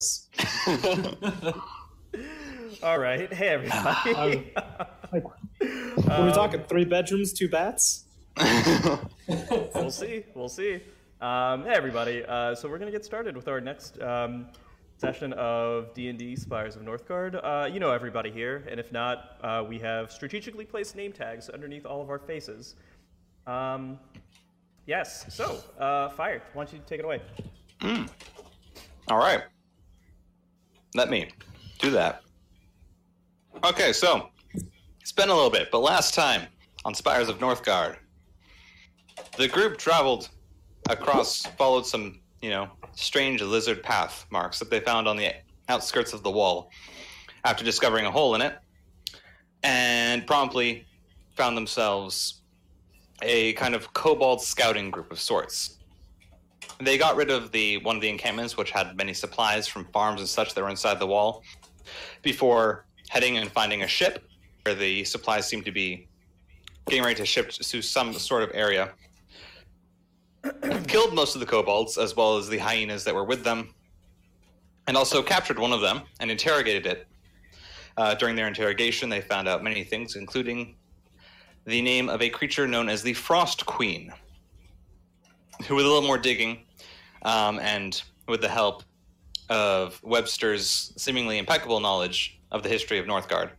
All right. Hey, everybody. Like, were we talking three bedrooms, two baths? we'll see. We'll see. Um, hey, everybody. Uh, so we're gonna get started with our next um, session of D&D Spires of Northgard. Uh, you know everybody here, and if not, uh, we have strategically placed name tags underneath all of our faces. Um, yes. So, uh, Fire, why don't you take it away? All right. Let me do that. Okay, so it's been a little bit, but last time on Spires of Northgard, the group traveled across, followed some, you know, strange lizard path marks that they found on the outskirts of the wall after discovering a hole in it, and promptly found themselves a kind of kobold scouting group of sorts. They got rid of the one of the encampments, which had many supplies from farms and such that were inside the wall, before heading and finding a ship where the supplies seemed to be getting ready to ship to some sort of area. Killed most of the kobolds, as well as the hyenas that were with them, and also captured one of them and interrogated it. Uh, during their interrogation, they found out many things, including the name of a creature known as the Frost Queen, who, with a little more digging, um, and with the help of Webster's seemingly impeccable knowledge of the history of Northgard,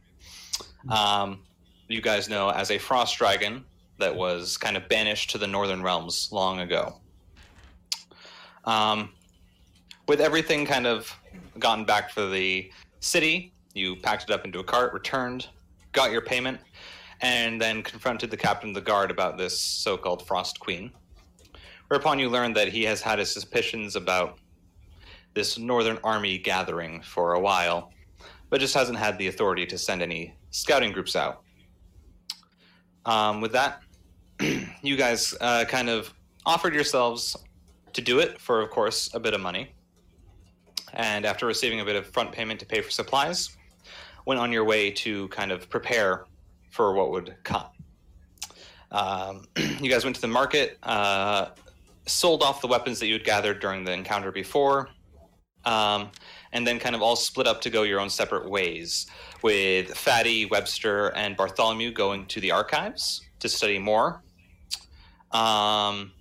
um, you guys know as a frost dragon that was kind of banished to the northern realms long ago. Um, with everything kind of gotten back for the city, you packed it up into a cart, returned, got your payment, and then confronted the captain of the guard about this so called Frost Queen. Whereupon you learned that he has had his suspicions about this northern army gathering for a while, but just hasn't had the authority to send any scouting groups out. Um, with that, you guys uh, kind of offered yourselves to do it for, of course, a bit of money. And after receiving a bit of front payment to pay for supplies, went on your way to kind of prepare for what would come. Um, you guys went to the market, uh, sold off the weapons that you had gathered during the encounter before, um, and then kind of all split up to go your own separate ways, with Fatty, Webster, and Bartholomew going to the archives to study more. Um,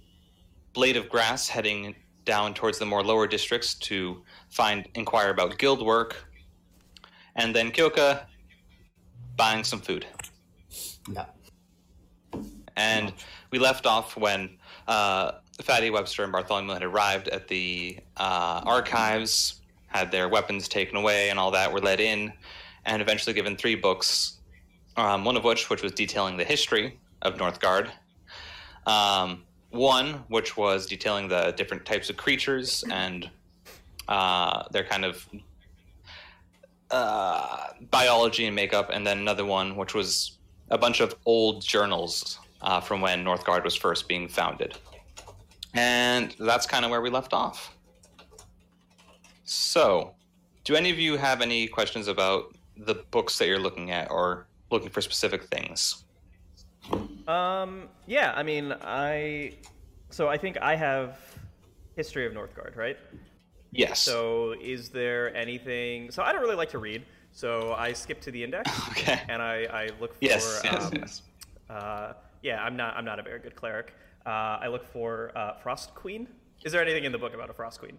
Blade of Grass heading down towards the more lower districts to find inquire about guild work, and then Kyoka buying some food. Yeah. And we left off when uh, Fatty Webster and Bartholomew had arrived at the uh, archives, had their weapons taken away, and all that. Were let in, and eventually given three books. Um, one of which, which was detailing the history of Northgard. Um, one, which was detailing the different types of creatures and uh, their kind of uh, biology and makeup, and then another one, which was a bunch of old journals uh, from when Northgard was first being founded. And that's kind of where we left off. So, do any of you have any questions about the books that you're looking at or looking for specific things? Um, yeah, I mean, I. So I think I have history of Northgard, right? Yes. So is there anything? So I don't really like to read, so I skip to the index okay. and I, I look for. Yes, yes, um, yes. Uh, yeah, I'm not. I'm not a very good cleric. Uh, I look for uh, Frost Queen. Is there anything in the book about a Frost Queen?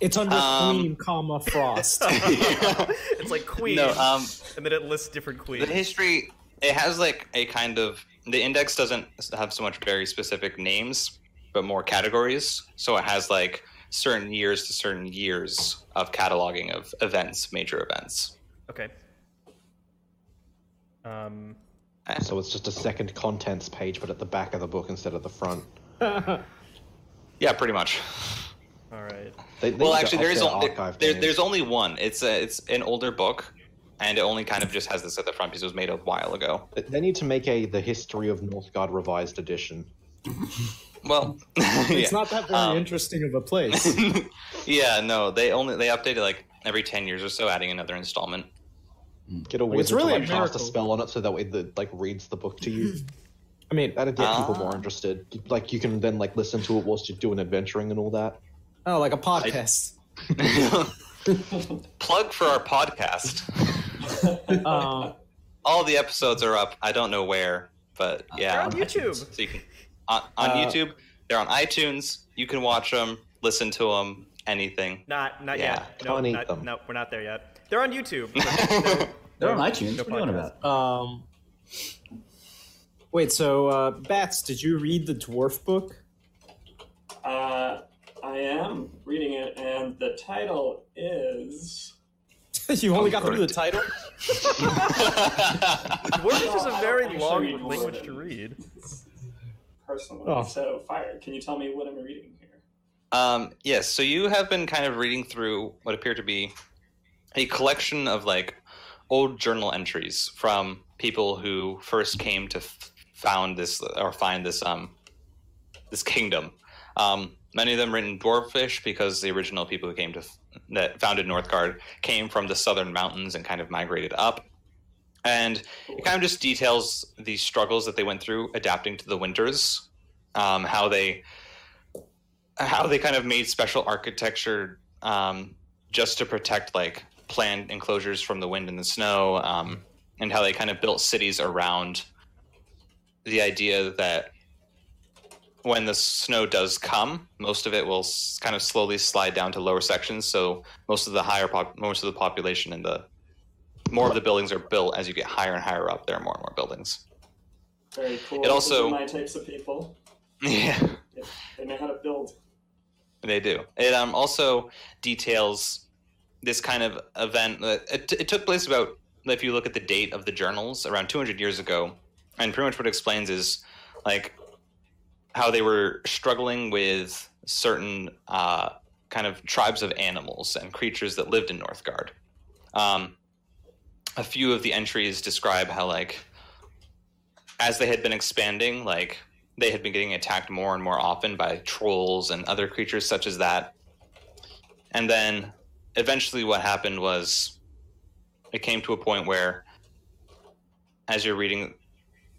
It's under Um, Queen, comma Frost. it's like Queen, No, um, and then it lists different queens. The history it has like a kind of the index doesn't have so much very specific names, but more categories. So it has like certain years to certain years of cataloging of events, major events. Okay. Um, So it's just a second contents page, but at the back of the book instead of the front. Yeah, pretty much. all right. They, they Well, actually, there is only, archive there, there's only one. It's a, it's an older book, and it only kind of just has this at the front because it was made a while ago. They- They need to make a the history of Northgard revised edition. Well, It's yeah. not that very Um, interesting of a place. yeah, no, they only they update it like every ten years or so, adding another installment. Get a Like, it's wizard really to a like cast a spell on it so that way it like reads the book to you. I mean, that'd get people more interested. Like you can then like listen to it whilst you're doing adventuring and all that. oh, like a podcast. plug for our podcast. Uh, All the episodes are up. I don't know where, but yeah, They're on YouTube. So you can on, on Uh, YouTube. They're on iTunes. You can watch them, listen to them, anything. Not not Yeah, yet. No, can't them. no, we're not there yet. They're on YouTube. They're on No- iTunes. no what are you on about? um, wait, so uh, Bats, did you read the dwarf book? Uh, I am reading it, and the title is. you only got through the correct. title. Dwarvish is a very long actually language to read. Personally, Oh. so fire. Can you tell me what I'm reading here? Um, yes, so you have been kind of reading through what appear to be a collection of like old journal entries from people who first came to f- found this or find this um this kingdom. Um, many of them written dwarfish because the original people who came to f- that founded Northgard came from the southern mountains and kind of migrated up. And it kind of just details the struggles that they went through adapting to the winters, um, how they how they kind of made special architecture um, just to protect like planned enclosures from the wind and the snow, um, and how they kind of built cities around the idea that when the snow does come, most of it will s- kind of slowly slide down to lower sections. So most of the higher pop- most of the population and the more of the buildings are built as you get higher and higher up. There are more and more buildings. Very cool. It also- are my types of people. Yeah. They- They know how to build. They do. It um, also details this kind of event. It, it took place about, if you look at the date of the journals, around 200 years ago. And pretty much what it explains is like how they were struggling with certain uh, kind of tribes of animals and creatures that lived in Northgard. Um, a few of the entries describe how, like, as they had been expanding, like they had been getting attacked more and more often by trolls and other creatures such as that. And then eventually, what happened was it came to a point where, as you're reading,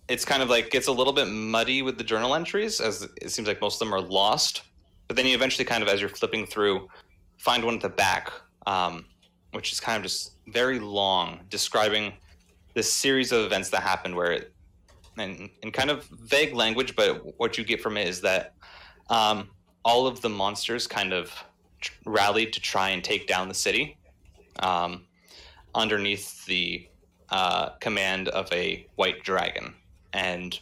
it's kind of like gets a little bit muddy with the journal entries, as it seems like most of them are lost. But then you eventually, kind of, as you're flipping through, find one at the back, um, which is kind of just very long, describing this series of events that happened where it in, in kind of vague language, but what you get from it is that um, all of the monsters kind of tr- rallied to try and take down the city um, underneath the uh, command of a white dragon. And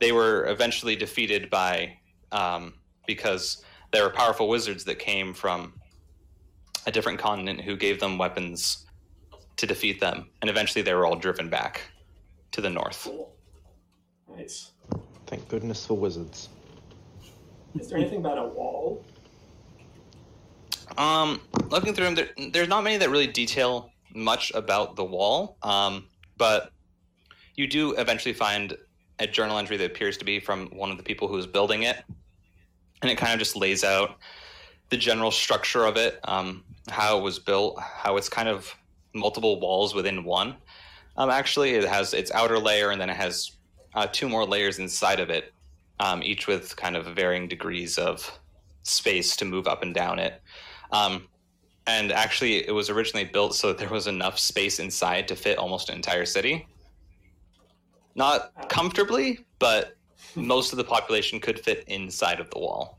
they were eventually defeated by, um, because there were powerful wizards that came from a different continent who gave them weapons to defeat them. And eventually they were all driven back to the north. Nice. Thank goodness for wizards. Is there anything about a wall? Um, looking through them, there, there's not many that really detail much about the wall. Um, but you do eventually find a journal entry that appears to be from one of the people who was building it, and it kind of just lays out the general structure of it, um, how it was built, how it's kind of multiple walls within one. Um, actually, it has its outer layer, and then it has uh, two more layers inside of it, um, each with kind of varying degrees of space to move up and down it. Um, and actually, it was originally built so that there was enough space inside to fit almost an entire city. Not comfortably, but most of the population could fit inside of the wall.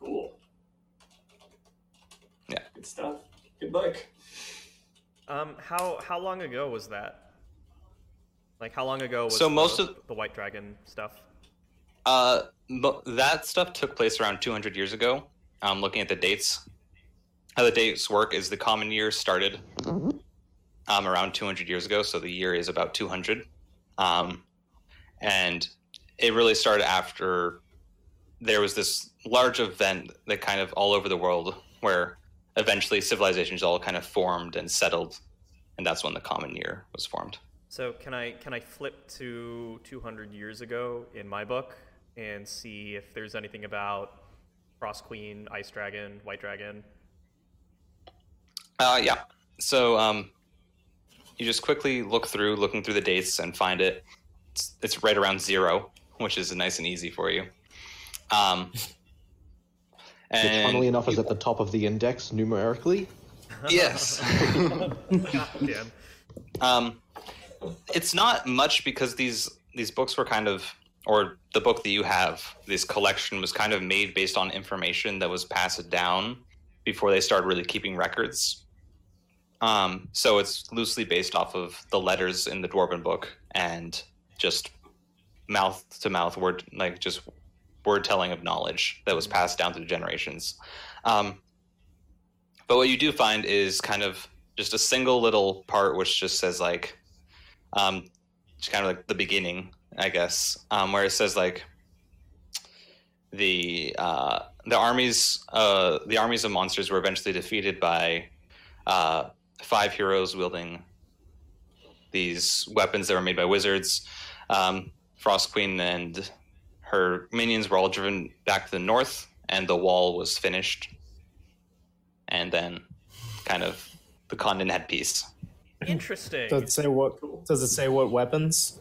Cool. Yeah. Good stuff. Good luck. Um, how how long ago was that? Like how long ago was So most the, of- the White Dragon stuff? Uh, that stuff took place around 200 years ago. Um, looking at the dates, how the dates work is the common year started um, around 200 years ago, so the year is about 200, um, and it really started after there was this large event that kind of all over the world where eventually civilizations all kind of formed and settled, and that's when the common year was formed. So can I can I flip to 200 years ago in my book and see if there's anything about Frost Queen, Ice Dragon, White Dragon? Uh, yeah. So um, you just quickly look through, looking through the dates, and find it. It's, it's right around zero, which is nice and easy for you. Um, Which, funnily and enough, is at the top of the index numerically. yes. God. Um, it's not much because these these books were kind of, or the book that you have, this collection was kind of made based on information that was passed down before they started really keeping records. Um, so it's loosely based off of the letters in the Dwarven book and just mouth to mouth word, like just word telling of knowledge that was passed down through generations. Um, but what you do find is kind of just a single little part which just says like um it's kind of like the beginning i guess um where it says like the uh the armies uh the armies of monsters were eventually defeated by uh five heroes wielding these weapons that were made by wizards um frost queen and her minions were all driven back to the north and the wall was finished and then kind of the continent had peace. Interesting. Does it say what? Does it say what weapons?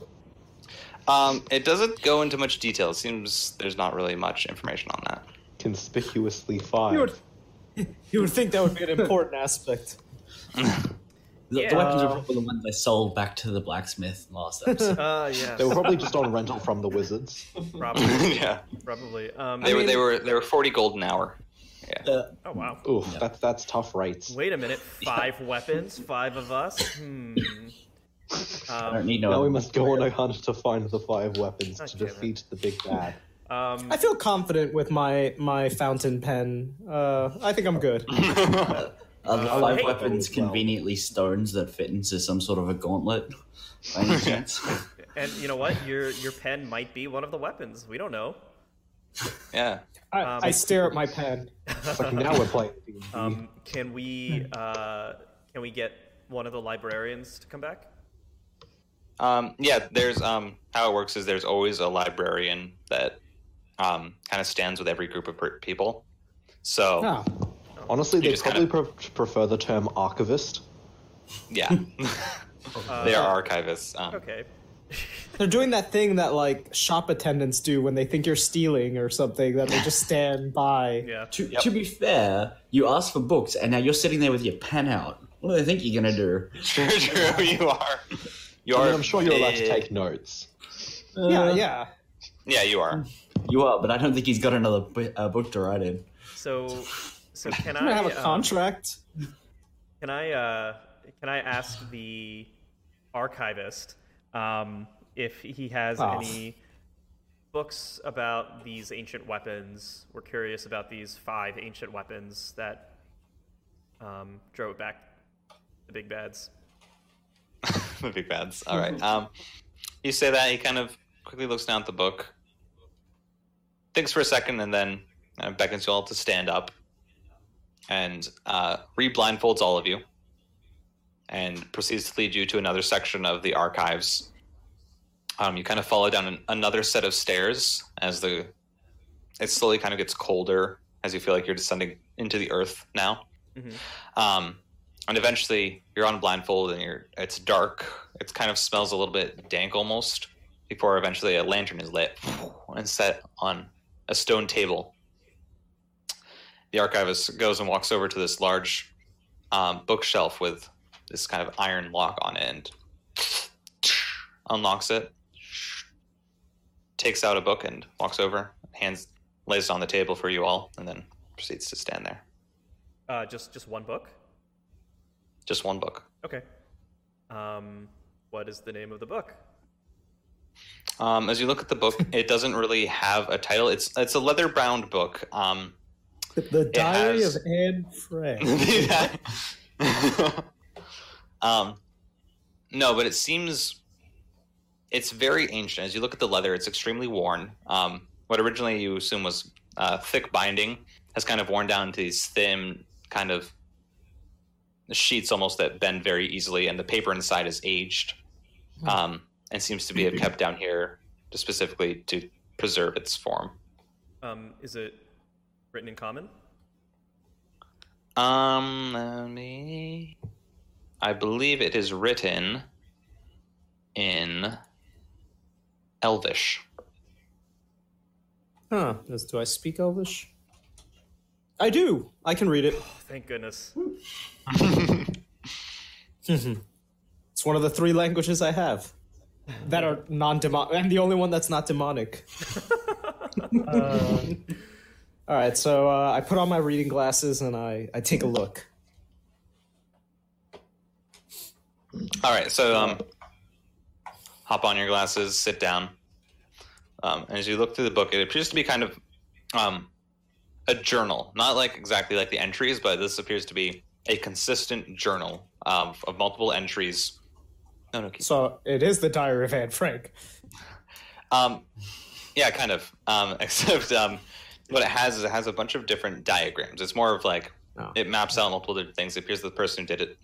Um, it doesn't go into much detail. It seems there's not really much information on that. Conspicuously five. You would, you would think that would be an important aspect. The, Yeah. the weapons are probably the ones I sold back to the blacksmith last episode. Uh, yeah, They were probably just on rental from the wizards. probably, yeah, probably. Um, they were they were they were forty gold an hour. Uh, oh wow. Oof, Yeah. that's that's tough rates. Wait a minute. Five weapons, five of us. Hmm. I don't Um, need no. Now we must go on a hunt to find the five weapons God to damn it. defeat the big bad. Um, I feel confident with my my fountain pen. Uh, I think I'm good. Are the Uh, five hey. weapons Well. conveniently stones that fit into some sort of a gauntlet? Any chance? and you know what? Your your pen might be one of the weapons. We don't know. Yeah, I, Um, I stare at my pen. Like now we're playing Um, can we uh, can we get one of the librarians to come back? um, yeah. There's um how it works is there's always a librarian that um kind of stands with every group of per- people. So Ah, Honestly, they probably kinda- pre- prefer the term archivist. yeah, Uh, they are archivists. Um, Okay. they're doing that thing that like shop attendants do when they think you're stealing or something. That they just stand by. Yeah. to, Yep. to be fair, you asked for books, and now you're sitting there with your pen out. What do they think you're gonna do? True, true. You are. You I are. mean, I'm sure you're allowed to take notes. Yeah, Uh, yeah. Yeah, you are. You are, but I don't think he's got another bu- uh, book to write in. So so can I'm I have a um, contract. Can I uh, can I ask the archivist um, if he has Oh. any books about these ancient weapons? We're curious about these five ancient weapons that um, drove back the big bads. the big bads. All right. Um, you say that he kind of quickly looks down at the book, thinks for a second, and then uh, beckons you all to stand up, and uh, re-blindfolds all of you, and proceeds to lead you to another section of the archives. Um, you kind of follow down an, another set of stairs as the it slowly kind of gets colder as you feel like you're descending into the earth now. Mhm. Um, and eventually you're on blindfold and you're it's dark it kind of smells a little bit dank almost before eventually a lantern is lit and set on a stone table the archivist goes and walks over to this large um, bookshelf with this kind of iron lock on it and unlocks it takes out a book and walks over hands lays it on the table for you all and then proceeds to stand there Uh, just just one book. just one book Okay. Um, what is the name of the book? Um, as you look at the book, it doesn't really have a title. It's it's a leather bound book. Um, The Diary has- of Anne Frank. um, no, but it seems it's very ancient. As you look at the leather, it's extremely worn. Um, what originally you assume was uh, thick binding has kind of worn down to these thin kind of sheets almost that bend very easily, and the paper inside is aged um, and seems to be kept down here to specifically to preserve its form. Um, is it written in common? Um, let me. I believe it is written in Elvish. Huh? Does- Do I speak Elvish? I do. I can read it. Thank goodness. it's one of the three languages I have that are non-demonic, and the only one that's not demonic. All right, so uh, I put on my reading glasses and I, I take a look. All right, so um, hop on your glasses, sit down. Um, and as you look through the book, it appears to be kind of um, a journal, not like exactly like the entries, but this appears to be a consistent journal um, of multiple entries. No, no, keep So it is the Diary of Anne Frank. Um, yeah, kind of. Um, except um, what it has is it has a bunch of different diagrams. It's more of like Oh. it maps out multiple different things. It appears that the person who did it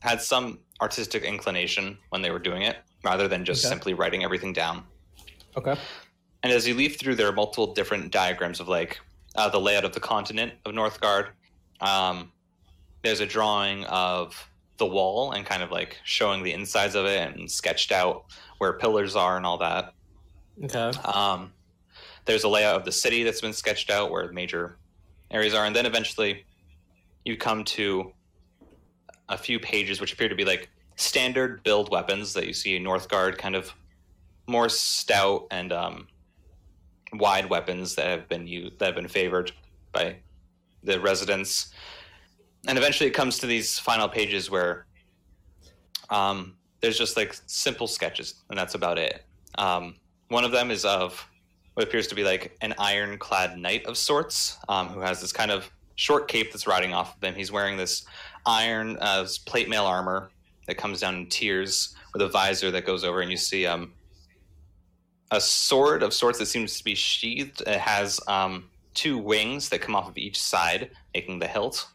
had some artistic inclination when they were doing it, rather than just Okay. simply writing everything down. Okay. And as you leaf through, there are multiple different diagrams of like uh, the layout of the continent of Northgard. Um, there's a drawing of the wall and kind of like showing the insides of it and sketched out where pillars are and all that. Okay. Um, there's a layout of the city that's been sketched out where the major areas are, and then eventually you come to a few pages which appear to be like standard build weapons that you see in Northgard, kind of more stout and um, wide weapons that have been used, that have been favored by the residents. And eventually, it comes to these final pages where um, there's just like simple sketches, and that's about it. Um, one of them is of what appears to be like an ironclad knight of sorts, um, who has this kind of short cape that's riding off of him. He's wearing this iron uh, plate mail armor that comes down in tiers with a visor that goes over, and you see um, a sword of sorts that seems to be sheathed. It has um, two wings that come off of each side, making the hilt.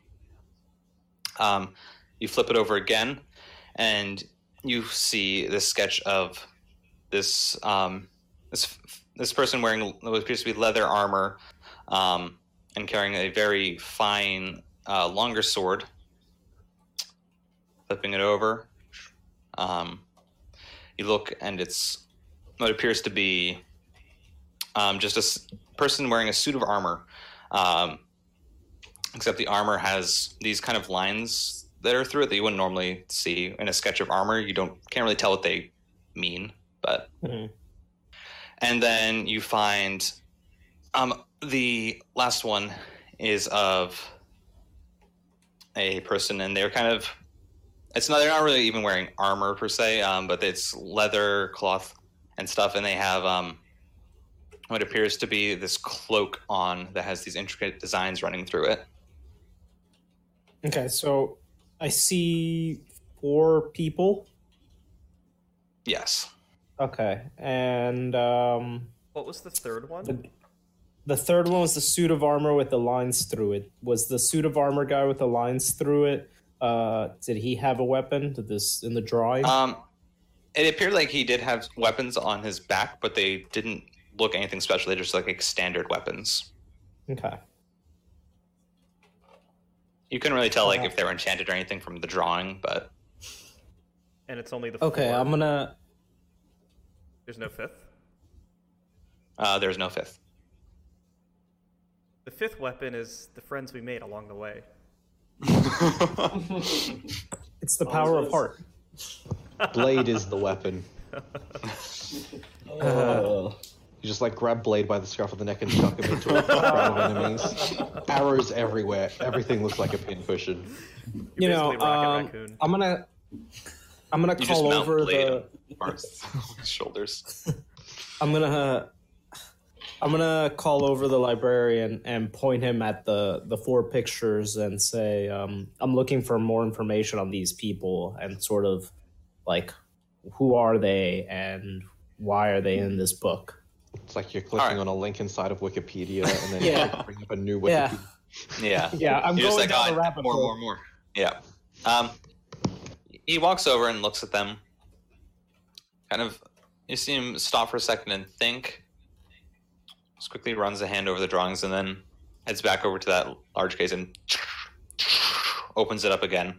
Um, you flip it over again, and you see this sketch of this um, this this person wearing what appears to be leather armor um, and carrying a very fine uh, longer sword. Flipping it over, um, you look and it's what appears to be um, just a s- person wearing a suit of armor, um, except the armor has these kind of lines that are through it that you wouldn't normally see in a sketch of armor. You don't can't really tell what they mean, but Mhm. and then you find um, the last one is of a person, and they're kind of it's not they're not really even wearing armor per se, um, but it's leather cloth and stuff, and they have um, what appears to be this cloak on that has these intricate designs running through it. Okay, so I see four people. Yes. Okay, and um, What was the third one? the, the third one was the suit of armor with the lines through it. Was the suit of armor guy with the lines through it? Uh, did he have a weapon? Did this in the drawing? Um, it appeared like he did have weapons on his back, but they didn't look anything special. They just look like standard weapons. okay. You couldn't really tell like if they were enchanted or anything from the drawing, but and it's only the Okay, four. I'm gonna. There's no fifth. uh, there's no fifth. The fifth weapon is the friends we made along the way. It's the power of heart. Blade is the weapon. Oh. You just like grab Blade by the scruff of the neck and chuck him into a crowd of enemies. Arrows everywhere. Everything looks like a pincushion. You're you know, basically Rocket um, Raccoon. I'm gonna. I'm gonna You just call mount over Blade the. on Bart's shoulders. I'm gonna. I'm gonna call over the librarian and point him at the the four pictures and say, um, "I'm looking for more information on these people and sort of like who are they and why are they in this book?" It's like you're clicking Alright. on a link inside of Wikipedia and then Yeah. you bring up a new Wikipedia. Yeah. Yeah, I'm You're just going like, down "Oh, the rabbit more, hole. more, more. Yeah. Um, he walks over and looks at them. Kind of, you see him stop for a second and think. Just quickly runs a hand over the drawings and then heads back over to that large case and opens it up again.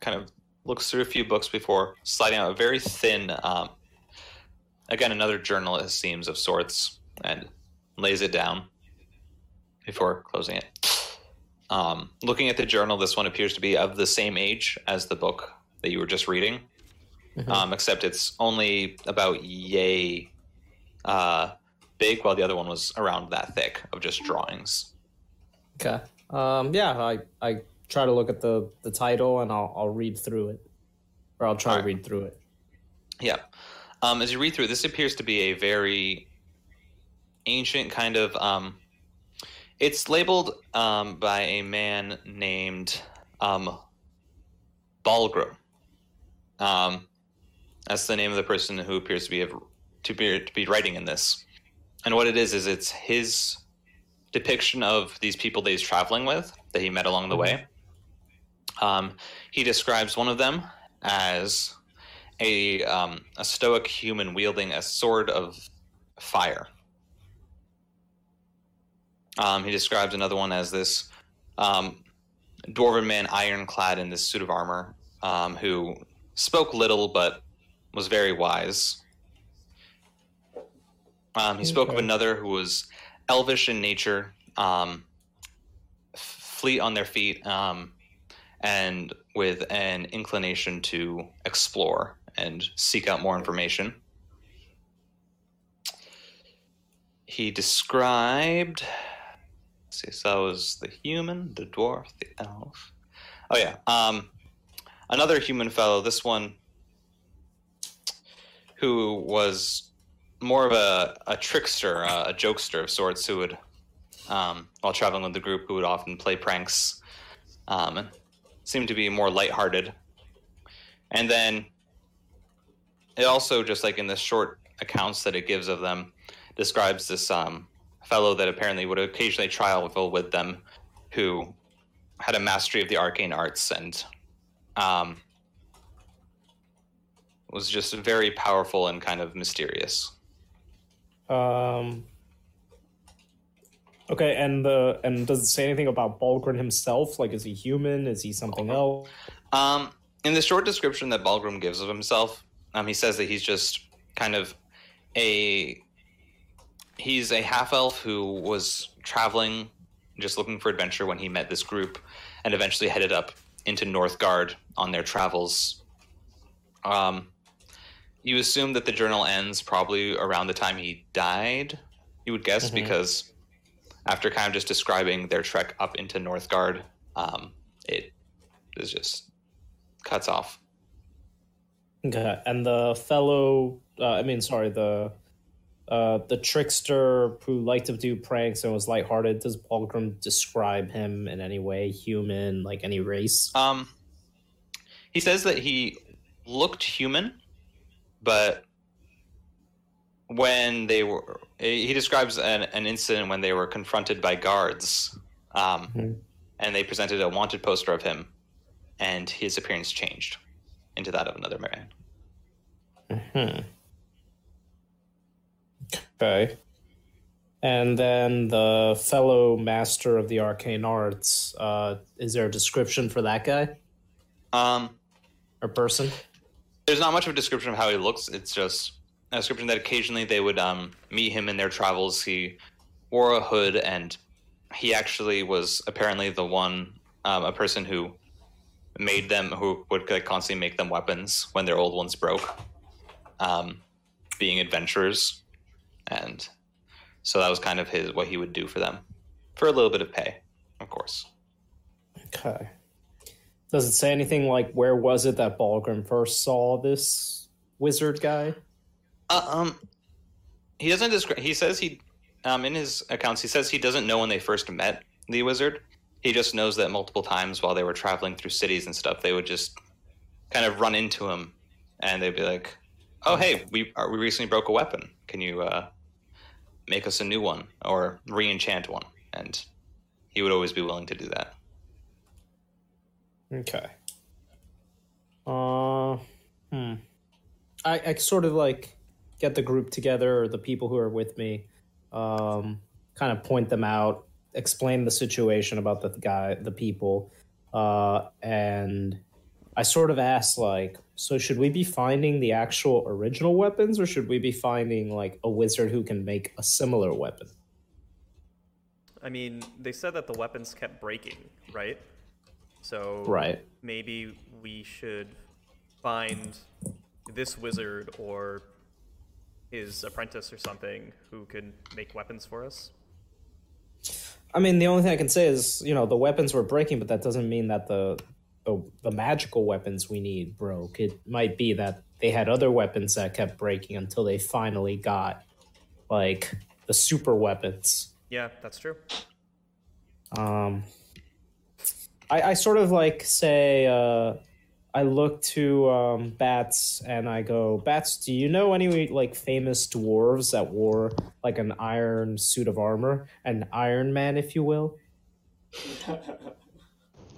Kind of looks through a few books before sliding out a very thin, um, again, another journal, it seems, of sorts, and lays it down before closing it. Um, looking at the journal, this one appears to be of the same age as the book that you were just reading, um, except it's only about yay uh, big, while the other one was around that thick of just drawings. Okay. Um, yeah, I, I try to look at the, the title and I'll, I'll read through it. Or I'll try to read through it. Yeah. Um, as you read through, this appears to be a very ancient kind of. Um, it's labeled um, by a man named um, Balgrim. Um, that's the name of the person who appears to be to be to be writing in this. And what it is is it's his depiction of these people that he's traveling with that he met along the way. Um, he describes one of them as a um, a stoic human wielding a sword of fire. Um, he describes another one as this um, dwarven man, ironclad in this suit of armor, um, who spoke little but was very wise. Um, he spoke of another who was elvish in nature, um, fleet on their feet, um, and with an inclination to explore and seek out more information. He described. see, so that was the human, the dwarf, the elf. Oh yeah, um, another human fellow. This one, who was more of a, a trickster, a, a jokester of sorts, who would, um, while traveling with the group, who would often play pranks, um, seemed to be more lighthearted. And then it also, just like in the short accounts that it gives of them, describes this um, fellow that apparently would occasionally travel with them, who had a mastery of the arcane arts and um, was just very powerful and kind of mysterious. Um, okay, and the and does it say anything about Balgrim himself? Like, is he human? Is he something else? Um, in the short description that Balgrim gives of himself, um, he says that he's just kind of a he's a half elf who was traveling, just looking for adventure when he met this group, and eventually headed up into Northgard on their travels. Um, you assume that the journal ends probably around the time he died. You would guess Mhm. because after kind of just describing their trek up into Northgard, um, it is just cuts off. Okay, and the fellow, uh, I mean, sorry, the uh, the trickster who liked to do pranks and was lighthearted. Does Balgrim describe him in any way? Human, like any race? Um, he says that he looked human, but when they were, he describes an, an incident when they were confronted by guards, um, Mhm. and they presented a wanted poster of him, and his appearance changed into that of another man. Hmm. Okay. And then the fellow master of the arcane arts. Uh, is there a description for that guy Um, or person? there's not much of a description of how he looks. It's just a description that occasionally they would um, meet him in their travels. He wore a hood, and he actually was apparently the one, um, a person who made them, who would like, constantly make them weapons when their old ones broke, um, being adventurers, and so that was kind of his what he would do for them, for a little bit of pay, of course. Okay. Does it say anything like where was it that Balgrim first saw this wizard guy? Uh, um, he doesn't describe. He says he, um, in his accounts, he says he doesn't know when they first met the wizard. He just knows that multiple times while they were traveling through cities and stuff, they would just kind of run into him, and they'd be like, "Oh, hey, we uh, we recently broke a weapon. Can you uh, make us a new one or re-enchant one?" And he would always be willing to do that. Okay. Uh, hmm. I, I sort of like get the group together or the people who are with me, um, kind of point them out, explain the situation about the guy, the people, uh, and I sort of asked like, so should we be finding the actual original weapons, or should we be finding like a wizard who can make a similar weapon? I mean, they said that the weapons kept breaking. right? So Right. maybe we should find this wizard or his apprentice or something who can make weapons for us. I mean, the only thing I can say is, you know, the weapons were breaking, but that doesn't mean that the the, the magical weapons we need broke. It might be that they had other weapons that kept breaking until they finally got like the super weapons. Yeah, that's true. Um, I, I sort of like say, uh, I look to um, Bats and I go, Bats, do you know any like famous dwarves that wore like an iron suit of armor, an Iron Man, if you will?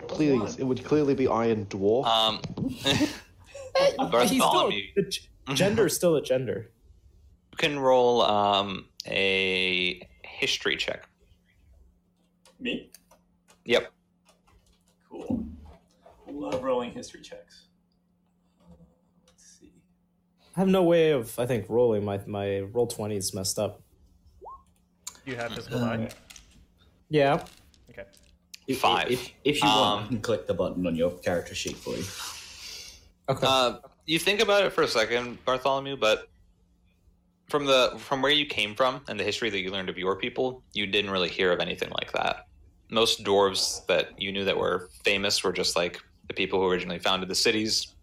Please, it would clearly be Iron Dwarf. Um, He's still Bartholomew, g- gender is still a gender. you can roll um, a history check. Me? Yep. Cool. Love rolling history checks. Uh, let's see. I have no way of, I think, rolling. My my Roll20 is messed up. You have physical eye. Yeah. Okay. If, Five. If, if you want, Um, I can click the button on your character sheet for you. Okay. Uh, you think about it for a second, Bartholomew, but from the from where you came from and the history that you learned of your people, you didn't really hear of anything like that. Most dwarves that you knew that were famous were just like the people who originally founded the cities.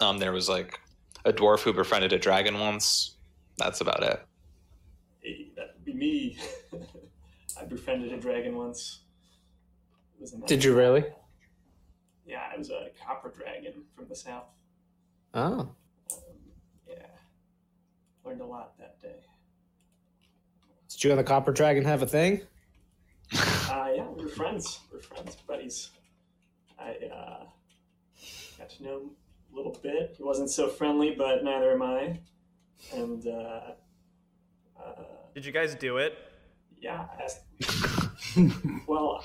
Um, there was like a dwarf who befriended a dragon once. That's about it. Hey, that would be me. I befriended a dragon once. Was a Did you really? Yeah, I was a copper dragon from the south. Oh. Um, yeah, learned a lot that day. Did you and the Copper Dragon have a thing? Uh, yeah, we were friends. We are friends, buddies. I uh, got to know him a little bit. He wasn't so friendly, but neither am I. And uh, uh, Did you guys do it? yeah, I asked. well,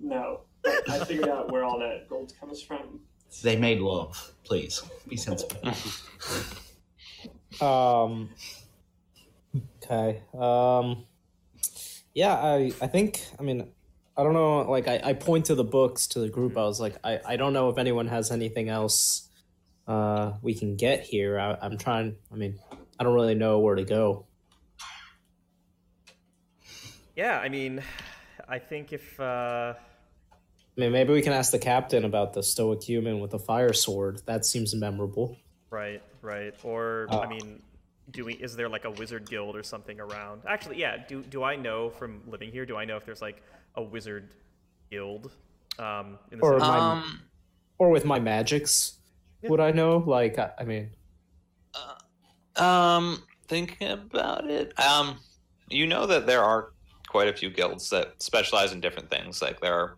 no. But I figured out where all that gold comes from. They made love. Please be sensible. Um. Okay. Um. Yeah, I I think I mean I don't know. Like I, I point to the books to the group. I was like I, I don't know if anyone has anything else uh we can get here. I, I'm trying. I mean I don't really know where to go. Yeah, I mean, I think if uh, I mean maybe we can ask the captain about the stoic human with the fire sword. That seems memorable. right, right, or Uh. I mean, do we? Is there like a wizard guild or something around? Actually, yeah. Do do I know from living here? Do I know if there's like a wizard guild? Um, in the Or city? my- Um, Or with my magics, would I know? Like I, I mean Um, thinking about it, um, you know that there are quite a few guilds that specialize in different things. Like there are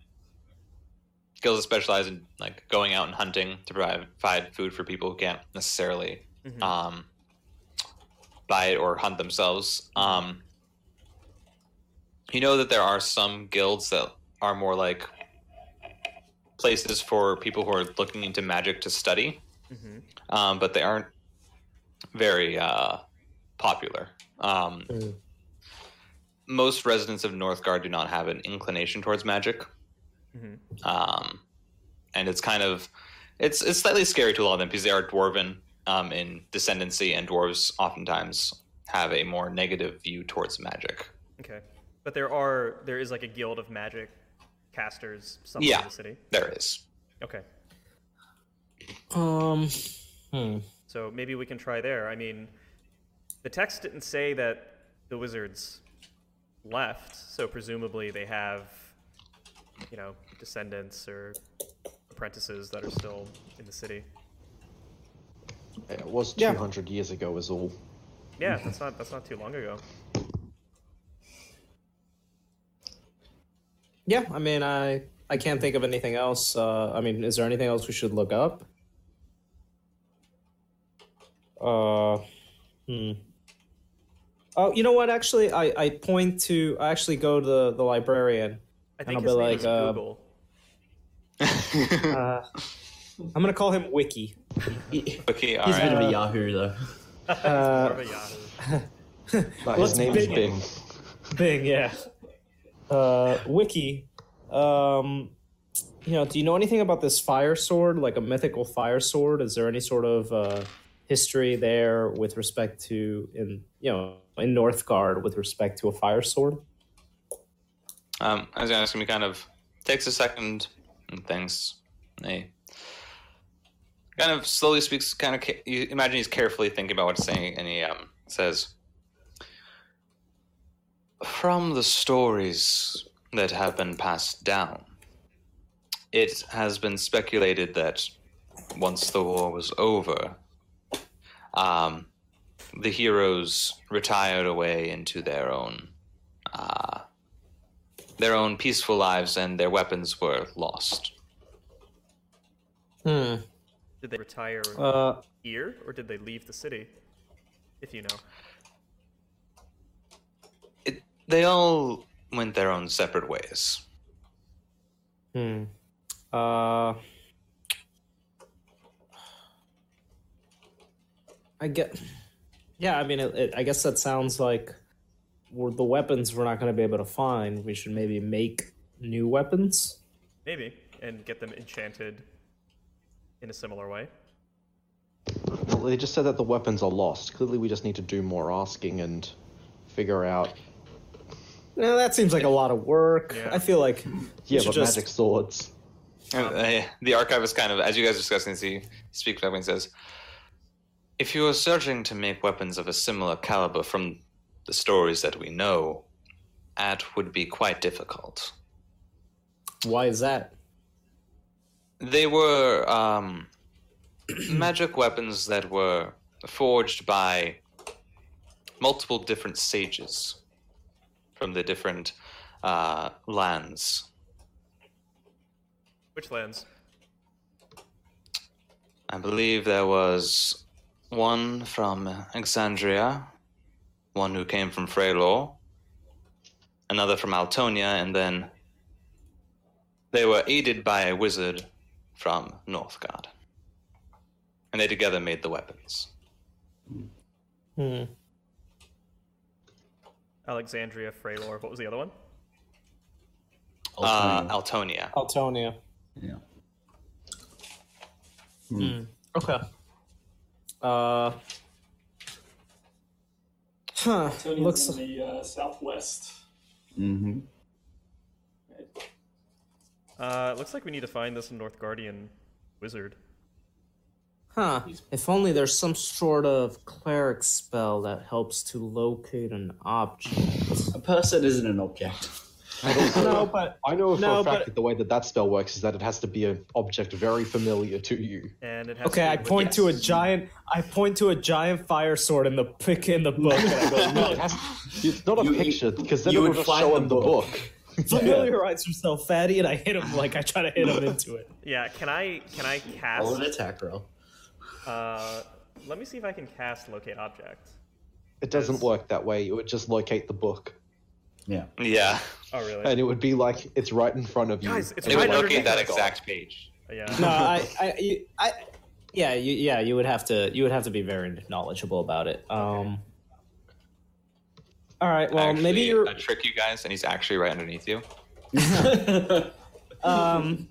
guilds that specialize in like going out and hunting to provide, provide food for people who can't necessarily Mhm. um, buy it or hunt themselves. Um, you know that there are some guilds that are more like places for people who are looking into magic to study Mhm. um, but they aren't very uh, popular. Um, Mm. Most residents of Northgard do not have an inclination towards magic, Mhm. um, and it's kind of it's it's slightly scary to a lot of them because they are dwarven um, in descendancy, and dwarves oftentimes have a more negative view towards magic. Okay, but there are there is like a guild of magic casters somewhere Yeah. in the city. There is. Okay, um hmm. so maybe we can try there. I mean, the text didn't say that the wizards left, so presumably they have, you know, descendants or apprentices that are still in the city. It was Yeah. 200 years ago, is all. Yeah, that's not that's not too long ago. Yeah, I mean, I I can't think of anything else. Uh, I mean, is there anything else we should look up? Uh, hmm. Oh, you know what? Actually, I I point to I actually go to the, the librarian. I And think I'll his be name like, is uh, Google. Uh, I'm gonna call him Wiki. He- Okay, all He's a bit of a Yahoo, though. Uh, More of a Yahoo. No, Let's his name's Bing. Bing. Bing, yeah. Uh, Wiki. Um, you know, do you know anything about this fire sword, like a mythical fire sword? Is there any sort of uh, history there with respect to in you know in Northgard with respect to a fire sword? Um, I was asking, he kind of takes a second and thinks. He kind of slowly speaks. Kind of, you imagine he's carefully thinking about what he's saying, and he um, says, "From the stories that have been passed down, it has been speculated that once the war was over, um, the heroes retired away into their own." Uh, their own peaceful lives and their weapons were lost. Hmm. Did they retire Uh, here, or did they leave the city? If you know. It, they all went their own separate ways. Hmm. Uh. I get. Yeah, I mean, it, it, I guess that sounds like we're, the weapons we're not going to be able to find. We should maybe make new weapons. Maybe, and get them enchanted in a similar way. Well, they just said that the weapons are lost. Clearly, we just need to do more asking and figure out. No, that seems like a lot of work. Yeah. I feel like Yeah, should but just- magic swords. And, uh, the archivist kind of, as you guys are discussing this, he speaks back and says, If you are searching to make weapons of a similar caliber from the stories that we know, that would be quite difficult. why is that? They were um, magic weapons that were forged by multiple different sages from the different uh, lands. Which lands? I believe there was one from Alexandria, one who came from Freylor, another from Altonia, and then they were aided by a wizard from Northgard. And they together made the weapons. Hmm. Alexandria, Freylor. What was the other one? Uh, Altonia. Altonia. yeah. Okay. Uh. Huh. Tony's Looks. in the uh, southwest. Mm-hmm. Uh, it looks like we need to find this North Guardian wizard. Huh. If only there's some sort of cleric spell that helps to locate an object. A person isn't an object. I don't no, but I know for No, a fact but- that the way that that spell works is that it has to be an object very familiar to you. And it has okay. to I be point to a giant. I point to a giant fire sword in the pick in the book, and I go, No, it has. It's not a You- picture because then you it would would just find show the him the book. book. familiarize yourself, fatty." And I hit him like I try to hit him into it. Yeah, can I can I cast Roll an attack roll. Uh, let me see if I can cast locate object. It doesn't work that way. It would just locate the book, Yeah. Yeah. Oh really? and it would be like it's right in front of you. Guys, it's It right would underneath locate that us exact page. Yeah. No, I, I, you- I, yeah, you, yeah, you would have to, you would have to be very knowledgeable about it. Um. All right. Well, Actually, maybe you're. I trick you guys, and he's actually right underneath you. Um,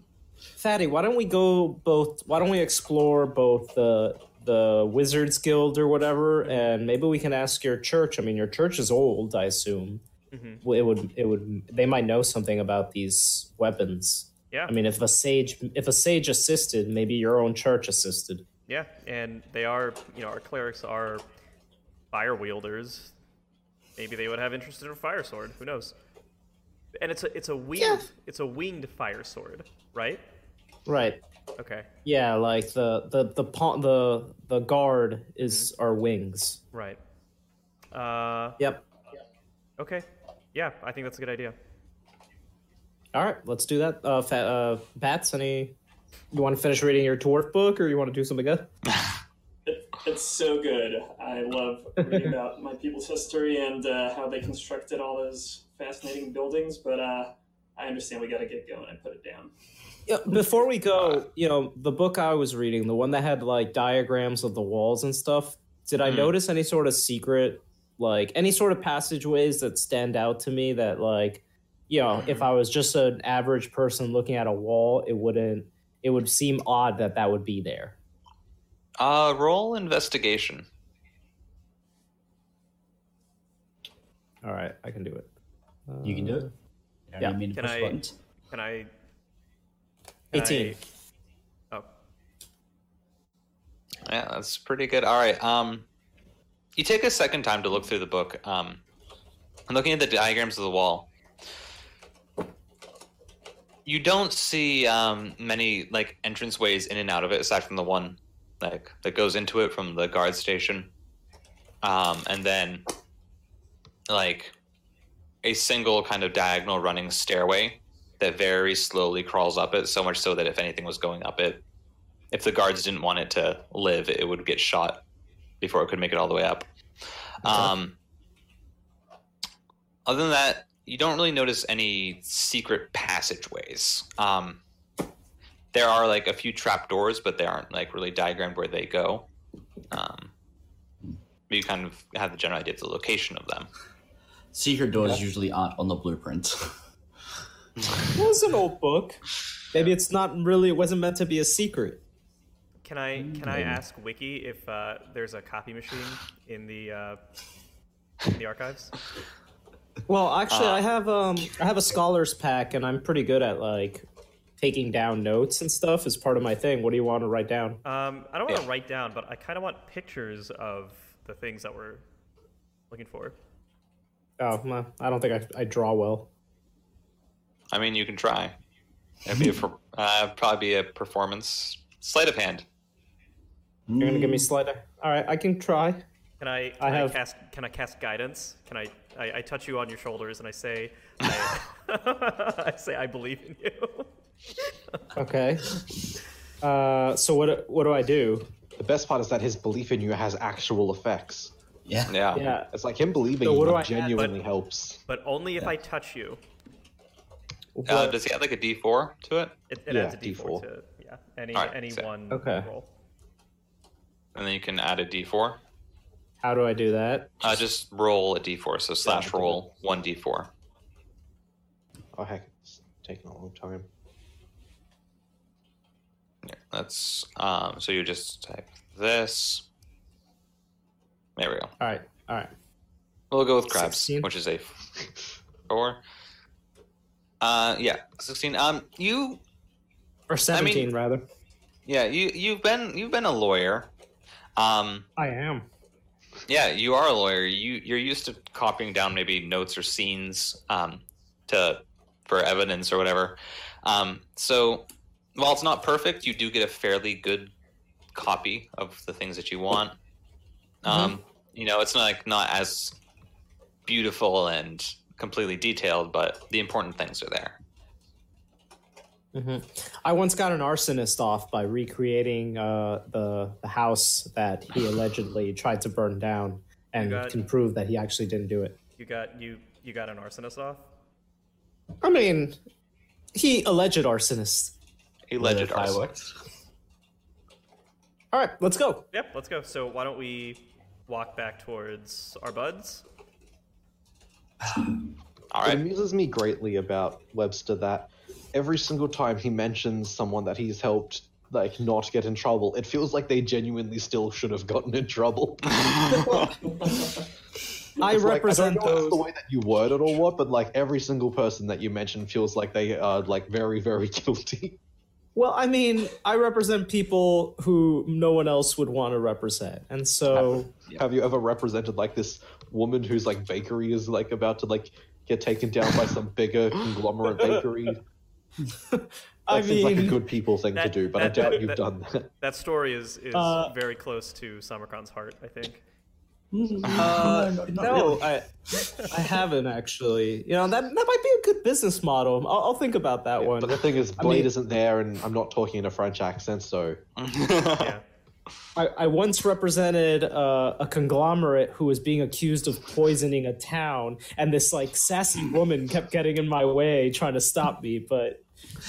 Fatty, why don't we go both? Why don't we explore both the the Wizards Guild or whatever, and maybe we can ask your church. I mean, your church is old, I assume. Mhm. It would, it would. They might know something about these weapons. Yeah. I mean, if a sage, if a sage assisted, maybe your own church assisted. Yeah, and they are, you know, our clerics are fire wielders. Maybe they would have interest in a fire sword. Who knows? And it's a it's a winged Yeah. it's a winged fire sword, right? Right. Okay, Yeah, like the the the pawn the the guard is our wings. right. Uh, Yep. okay. Yeah, I think that's a good idea. All right, let's do that. Uh, fa- uh, Bats, any? You want to finish reading your dwarf book, or you want to do something good? It, it's so good. I love reading about my people's history and uh, how they constructed all those fascinating buildings. But uh, I understand we got to get going and put it down. Yeah, before we go, you know, the book I was reading, the one that had like diagrams of the walls and stuff. Did I Mhm. notice any sort of secret, like any sort of passageways that stand out to me that like you know, if I was just an average person looking at a wall, it wouldn't. It would seem odd that that would be there. Uh, roll investigation. All right, I can do it. You can do it. I Yeah. don't mean to Can I- buttons. Can I? Can 18. I- oh, Yeah, that's pretty good. All right. Um, you take a second time to look through the book. Um, and looking at the diagrams of the wall, you don't see um, many like entrance ways in and out of it, aside from the one like that goes into it from the guard station, um, and then like a single kind of diagonal running stairway that very slowly crawls up it. So much so that if anything was going up it, if the guards didn't want it to live, it would get shot before it could make it all the way up. Um, other than that, you don't really notice any secret passageways. Um, there are like a few trapdoors, but they aren't like really diagrammed where they go. Um, you kind of have the general idea of the location of them. Secret doors usually aren't on the blueprint. Well, was an old book. Maybe it's not really. It wasn't meant to be a secret. can I? Can I ask Wiki if uh, there's a copy machine in the uh, in the archives? Well, actually. I have um, I have a scholars pack, and I'm pretty good at like taking down notes and stuff as part of my thing. What do you want to write down? Um, I don't want to write down, but I kind of want pictures of the things that we're looking for. Oh, well, I don't think I, I draw well. I mean, you can try. It'd be a, per- uh, probably be a performance sleight of hand. You're gonna give me slider. All right, I can try. Can I? Can I I, have- cast? Can I cast guidance? Can I? I, I touch you on your shoulders and I say, I, I say, I believe in you. Okay. Uh, so what what do I do? The best part is that his belief in you has actual effects. Yeah. Yeah. Yeah. It's like him believing So what do you I add? genuinely helps. but only if I touch you. Uh, does he add like a D4 to it? It, it Yeah, adds a D4, D4. to yeah any Alright, any so- one Okay. roll. And then you can add a D4. how do I do that? Uh, just roll a D4. So slash do roll one D4. Oh heck, it's taking a long time. Yeah, that's um. So you just type this. There we go. All right. All right. We'll go with crabs, 16. which is a four. Uh, yeah, sixteen. Um, you Or seventeen rather. yeah you you've been you've been a lawyer. Um, I am. Yeah, you are a lawyer. You you're used to copying down maybe notes or scenes um, to for evidence or whatever. Um, so while it's not perfect, you do get a fairly good copy of the things that you want. Um, you know, it's not like not as beautiful and completely detailed, but the important things are there. hmm I once got an arsonist off by recreating uh, the the house that he allegedly tried to burn down, and got- can prove that he actually didn't do it. You got you you got an arsonist off. I mean, he alleged arsonist. Alleged arsonist. All right, let's go. Yep, let's go. So why don't we walk back towards our buds? All It amuses me greatly about Webster that every single time he mentions someone that he's helped like not get in trouble, it feels like they genuinely still should have gotten in trouble. I It's like, represent I don't know those. the way that you word it or what, but like every single person that you mention feels like they are like very, very guilty. Well, I mean, I represent people who no one else would want to represent, and so Have you ever represented like this woman whose like bakery is like about to like get taken down by some bigger conglomerate bakery? That I seems like a good people thing that- to do, but I doubt that- you've that- done that. That story is is Uh, very close to Samarkand's heart, I think. uh, not no, really. I, I haven't actually. You know that that might be a good business model. I'll, I'll think about that one. But the thing is, Blade mean- isn't there, and I'm not talking in a French accent, so Yeah. I, I once represented uh, a conglomerate who was being accused of poisoning a town, and this like sassy woman kept getting in my way, trying to stop me. But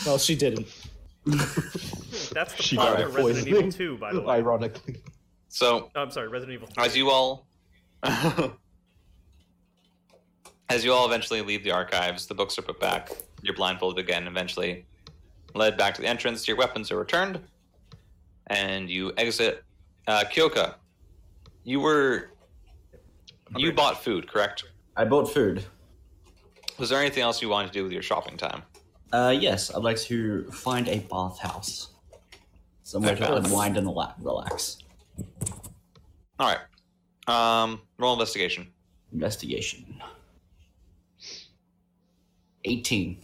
well, she didn't. That's the She plot died of of Resident Evil poisoning. 2, by the way. ironically. so Oh, I'm sorry, Resident Evil 3. as you all as you all eventually leave the archives, the books are put back. You're blindfolded again. Eventually, led back to the entrance. Your weapons are returned, and you exit. Uh, Kyoka, you were you bought food, correct? I bought food. Was there anything else you wanted to do with your shopping time? Uh, yes, I'd like to find a bathhouse. Somewhere to unwind and relax. All right. Um, roll investigation. Investigation. 18.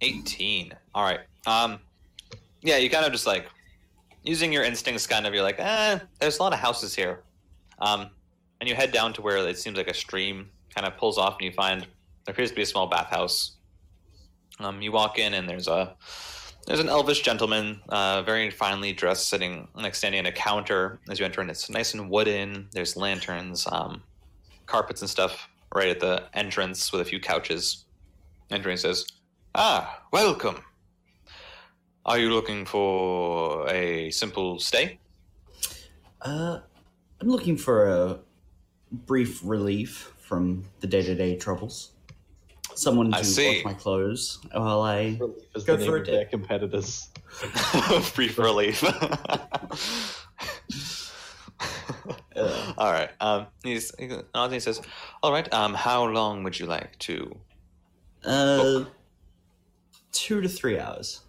18. All right. Um, yeah, you kind of just like using your instincts. Kind of, you're like, eh, there's a lot of houses here. Um, and you head down to where it seems like a stream kind of pulls off, and you find there appears to be a small bathhouse. Um, you walk in, and there's a there's an elvish gentleman, uh, very finely dressed, sitting like standing at a counter as you enter, and it's nice and wooden. There's lanterns, um, carpets, and stuff right at the entrance with a few couches. Entering says, Ah, welcome. Are you looking for a simple stay? Uh, I'm looking for a brief relief from the day to day troubles. Someone I to see. wash my clothes while I. Relief is Go the name for a of day. their competitors. Brief relief. Uh, All right. Um, he's, he nods and he says, "All right. Um, how long would you like to?" uh, two to three hours.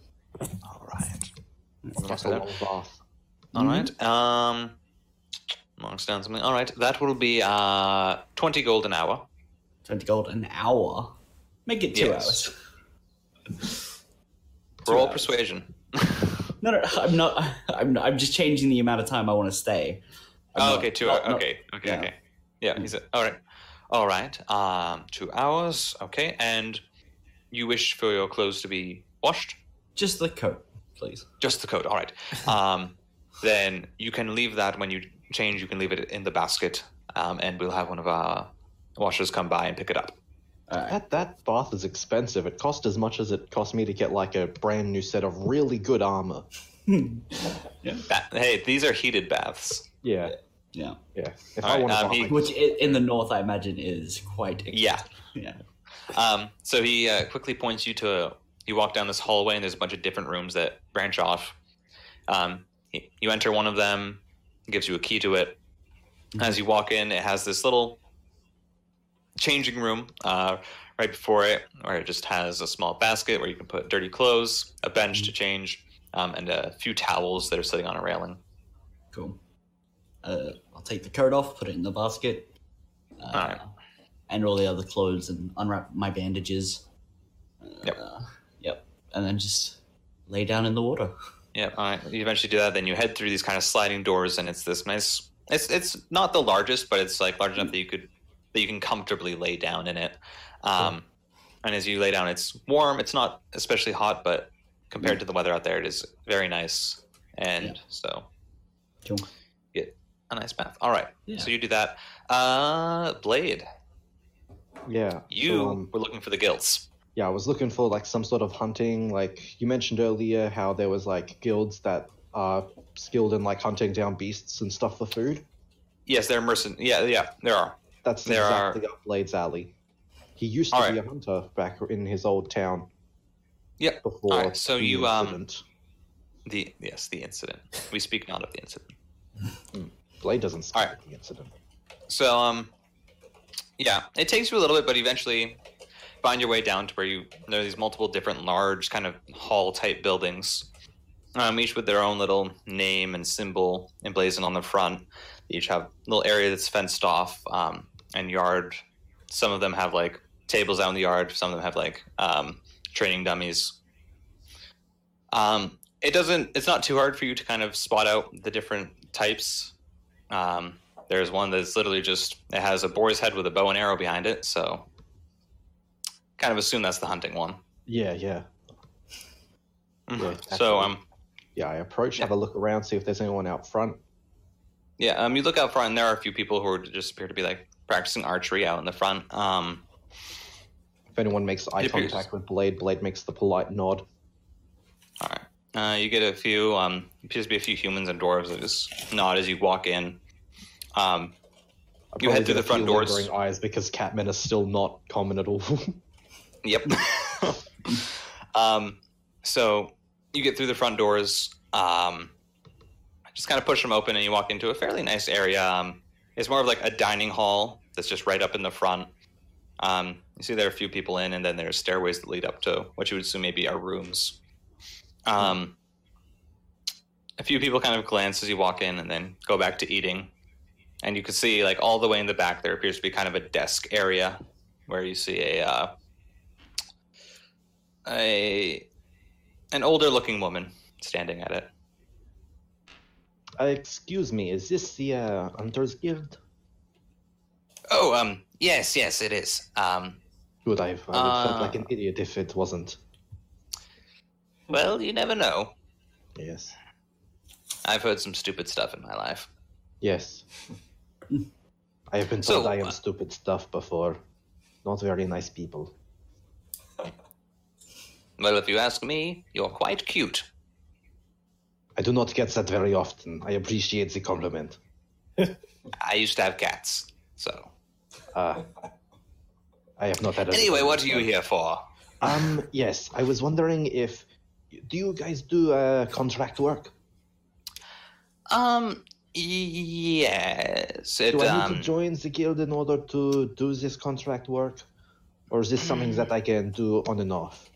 All right. That's a long bath. All right. Um, marks down something. All right. That will be uh twenty gold an hour. 20 gold an hour. Make it two Yes. hours. Roll hours. persuasion. No, no, I'm not. I'm, not, I'm just changing the amount of time I want to stay. I'm Oh, not- okay, two. not- not- okay, okay, yeah. okay. Yeah, he said, all right, all right. Um, two hours. Okay, and you wish for your clothes to be washed? Just the coat, please. Just the coat. All right. Um, then you can leave that when you change. You can leave it in the basket, um, and we'll have one of our washers come by and pick it up. All right. That that bath is expensive. It cost as much as it cost me to get like a brand new set of really good armor. Ba- hey, these are heated baths. Yeah, Yeah. yeah. If All I right, want um, buy he- Which in the north, I imagine, is quite. Expensive. Yeah. Yeah. Um, so he uh, quickly points you to. You walk down this hallway, and there's a bunch of different rooms that branch off. Um, you enter one of them, gives you a key to it. As you walk in, it has this little changing room uh, right before it, where it just has a small basket where you can put dirty clothes, a bench to change, um, and a few towels that are sitting on a railing. Cool. Uh, I'll take the coat off, put it in the basket, uh, Alright. and all the other clothes, and unwrap my bandages. Uh, Yep. Yep. And then just lay down in the water. Yeah, all right. You eventually do that. Then you head through these kind of sliding doors, and it's this nice. It's it's not the largest, but it's like large enough that you could that you can comfortably lay down in it. Um, and as you lay down, it's warm. It's not especially hot, but compared to the weather out there, it is very nice. And Yeah. so Cool. get a nice bath. All right. Yeah. So you do that. Uh, Blade, yeah. you So, um, were looking for the guilds. Yeah, I was looking for like some sort of hunting. Like you mentioned earlier, how there was like guilds that are skilled in like hunting down beasts and stuff for food. Yes, they're mercen. Yeah, yeah, there are. That's There are- exactly up Blade's alley. He used to All be right. a hunter back in his old town. Yep. Before right, so the you, um, incident. The yes, the incident. We speak not of the incident. Blade doesn't speak right. of the incident. So um, yeah, it takes you a little bit, but eventually find your way down to where you there are these multiple different large kind of hall type buildings, um, each with their own little name and symbol emblazoned on the front. They each have a little area that's fenced off um, and yard. Some of them have like tables out in the yard. Some of them have like um, training dummies. Um, it doesn't. It's not too hard for you to kind of spot out the different types. Um, there's one that's literally just it has a boar's head with a bow and arrow behind it, so kind of assume that's the hunting one. Yeah, yeah, Mhm. Yeah, so um, yeah. I approach, have a look around, see if there's anyone out front. yeah, um, you look out front, and there are a few people who are just appear to be like practicing archery out in the front. Um, If anyone makes eye It appears- contact with Blade, Blade makes the polite nod. all right, uh, you get a few. Um, appears to be a few humans and dwarves that just nod as you walk in. Um, You head through the front doors. Eyes because Catmen are still not common at all. Yep. um, so you get through the front doors. Um, just kind of push them open, and you walk into a fairly nice area. Um, it's more of like a dining hall that's just right up in the front. Um, you see there are a few people in, and then there's stairways that lead up to what you would assume maybe are rooms. Um, a few people kind of glance as you walk in, and then go back to eating. And you can see, like all the way in the back, there appears to be kind of a desk area where you see a uh, a an older looking woman standing at it. uh, excuse me, is this the uh, Hunters Guild? Oh, um, yes, yes, it is. Um, Good, I, I would Uh. felt like an idiot if it wasn't. well, you never know. Yes. I've heard some stupid stuff in my life. Yes. I have been So, told I uh, am stupid stuff before. Not very nice people. Well, if you ask me, you're quite cute. I do not get that very often. I appreciate the compliment. I used to have cats, so. Uh, I have not had a Anyway, what are you here for? Um, yes, I was wondering if do you guys do uh, contract work? Um, yes. It, Do I need um, to join the guild in order to do this contract work, or is this something that I can do on and off?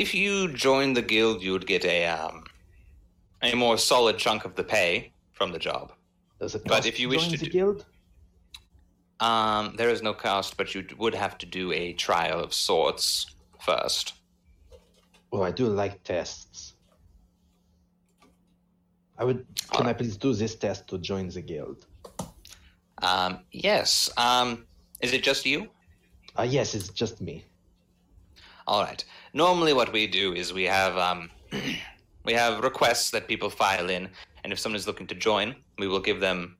If you join the guild, you would get a um, a more solid chunk of the pay from the job. Does it But if you to wish join to the do- guild? Um, there is no cost, but you would have to do a trial of sorts first. Oh, I do like tests. I would. Can I please do this test to join the guild? Um, yes. Um, is it just you? Uh, yes, it's just me. All right. Normally, what we do is we have um, we have requests that people file in, and if someone is looking to join, we will give them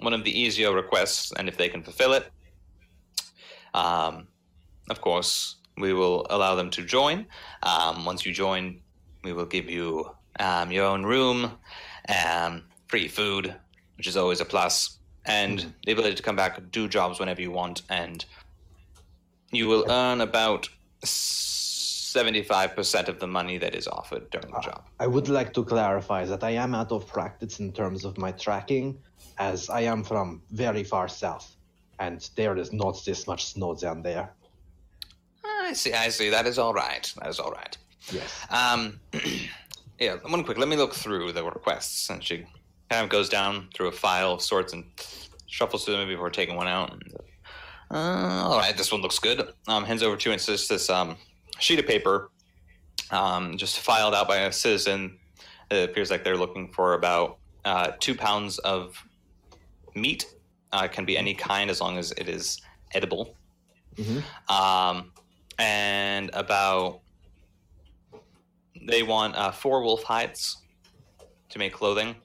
one of the easier requests, and if they can fulfill it, um, of course, we will allow them to join. Um, once you join, we will give you um, your own room, um, free food, which is always a plus, and the ability to come back do jobs whenever you want, and you will earn about 75% of the money that is offered during the job. I would like to clarify that I am out of practice in terms of my tracking, as I am from very far south, and there is not this much snow down there. I see, I see. That is all right. That is all right. Yes. Um, yeah, one quick. Let me look through the requests. And she kind of goes down through a file of sorts and shuffles through them before taking one out. And, uh, all right, this one looks good. Um, hands over to and says this um, sheet of paper, um, just filed out by a citizen. It appears like they're looking for about uh, two pounds of meat. Uh, it can be any kind as long as it is edible. Um, and about they want uh, four wolf hides to make clothing,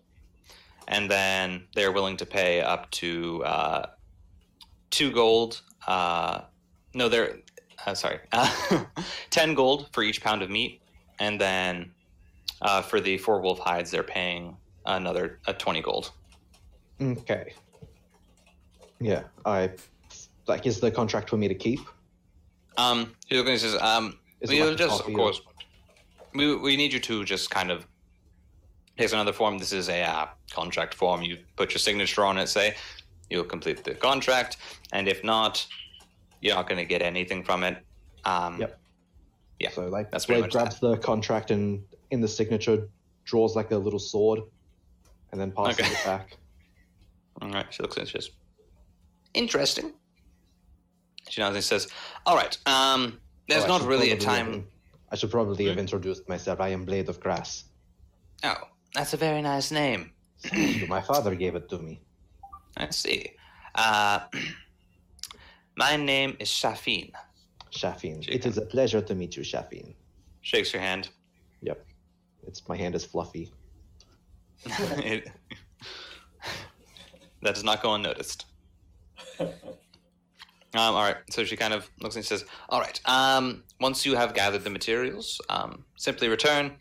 and then they're willing to pay up to uh, two gold. Uh, no, they're uh, sorry, ten gold for each pound of meat, and then uh, for the four wolf hides, they're paying another uh, twenty gold. Okay. Yeah, I like is the contract for me to keep? Um, he looking and says, um, Is we like just, of course, we, we need you to just kind of here's another form. This is a uh, contract form. You put your signature on it, say you'll complete the contract, and if not, you're not going to get anything from it. Um, Yep. Yeah, So like that's Blade grabs the contract and in the signature draws like a little sword, and then passes Okay. it back. All right. She looks at it. Says, "Interesting." She nods and says, "All right. Um, there's Oh, not really a time." have- I should probably have introduced myself. I am Blade of Grass. Oh, that's a very nice name. My father gave it to me. I see. Uh, my name is Shafin. Shafin. Jake. It is a pleasure to meet you, Shafin. Shakes your hand. Yep. It's my hand is fluffy. It- that does not go unnoticed. Um, all right. So she kind of looks and says, "All right. Um, once you have gathered the materials, um, simply return.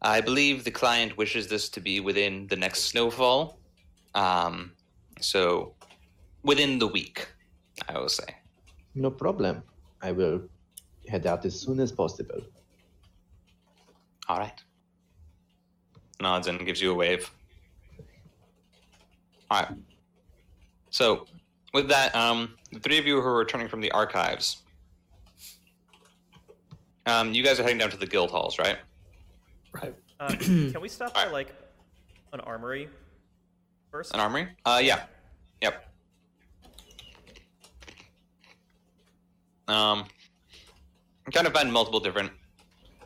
I believe the client wishes this to be within the next snowfall. Um, so within the week, I will say. No problem. I will head out as soon as possible. All right. Nods and gives you a wave. All right. So, with that, um, the three of you who are returning from the archives, um, you guys are heading down to the guild halls, right? Right. Uh, can we stop by like an armory first? An armory? Uh, yeah. Yep. Um, kind of find multiple different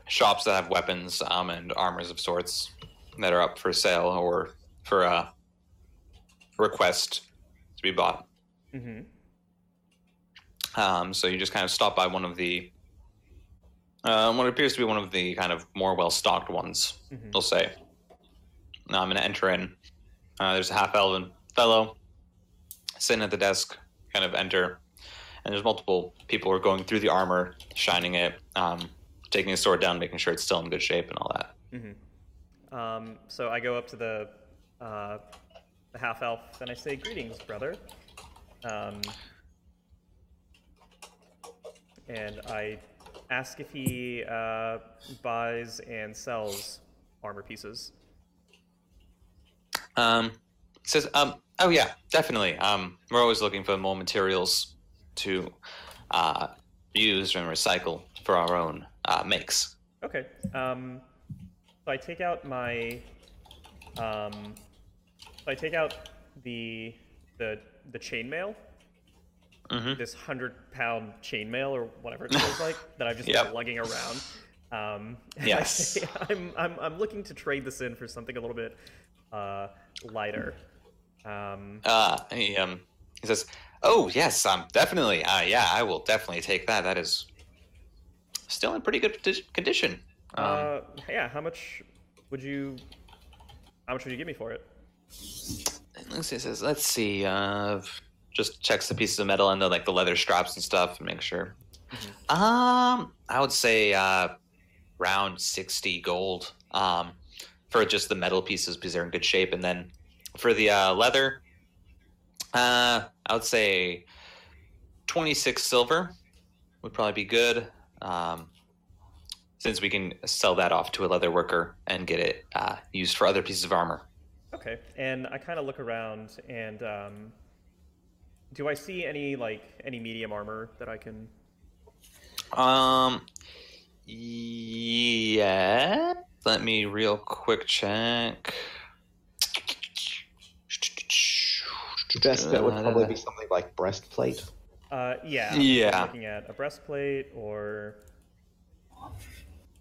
shops that have weapons um, and armors of sorts that are up for sale or for a request to be bought. Mm-hmm. Um, so you just kind of stop by one of the um, what appears to be one of the kind of more well stocked ones. Mhm. They'll say. Now I'm going to enter in. Uh, there's a half elven fellow sitting at the desk. Kind of enter, and there's multiple people who are going through the armor, shining it, um, taking the sword down, making sure it's still in good shape, and all that. Mm-hmm. Um, so I go up to the uh, the half elf and I say, "Greetings, brother." Um, and I ask if he uh, buys and sells armor pieces. Um, says, um, oh yeah, definitely. Um, we're always looking for more materials to uh, use and recycle for our own uh, makes. Okay. Um, so I take out my. Um, so I take out the the the chainmail. Mhm. This hundred pound chainmail or whatever it feels like that I've just Yep. been lugging around. Um, and I Yes. say, I'm, I'm I'm looking to trade this in for something a little bit uh, lighter. Um, Uh, he, um, he says, "Oh yes, um, definitely. Uh, yeah, I will definitely take that. That is still in pretty good condition. Um, uh, yeah. How much would you? How much would you give me for it? let's see, says, let's see. Uh, just checks the pieces of metal and the like the leather straps and stuff and make sure. Um, I would say uh, around sixty gold. Um, for just the metal pieces because they're in good shape, and then for the uh, leather, uh, I would say twenty six silver would probably be good. Um, since we can sell that off to a leather worker and get it uh, used for other pieces of armor. Okay, and I kind of look around, and um, do I see any like any medium armor that I can? Um, yeah. Let me real quick check. The best bet would probably be something like breastplate. Uh, yeah. Yeah. I'm looking at a breastplate, or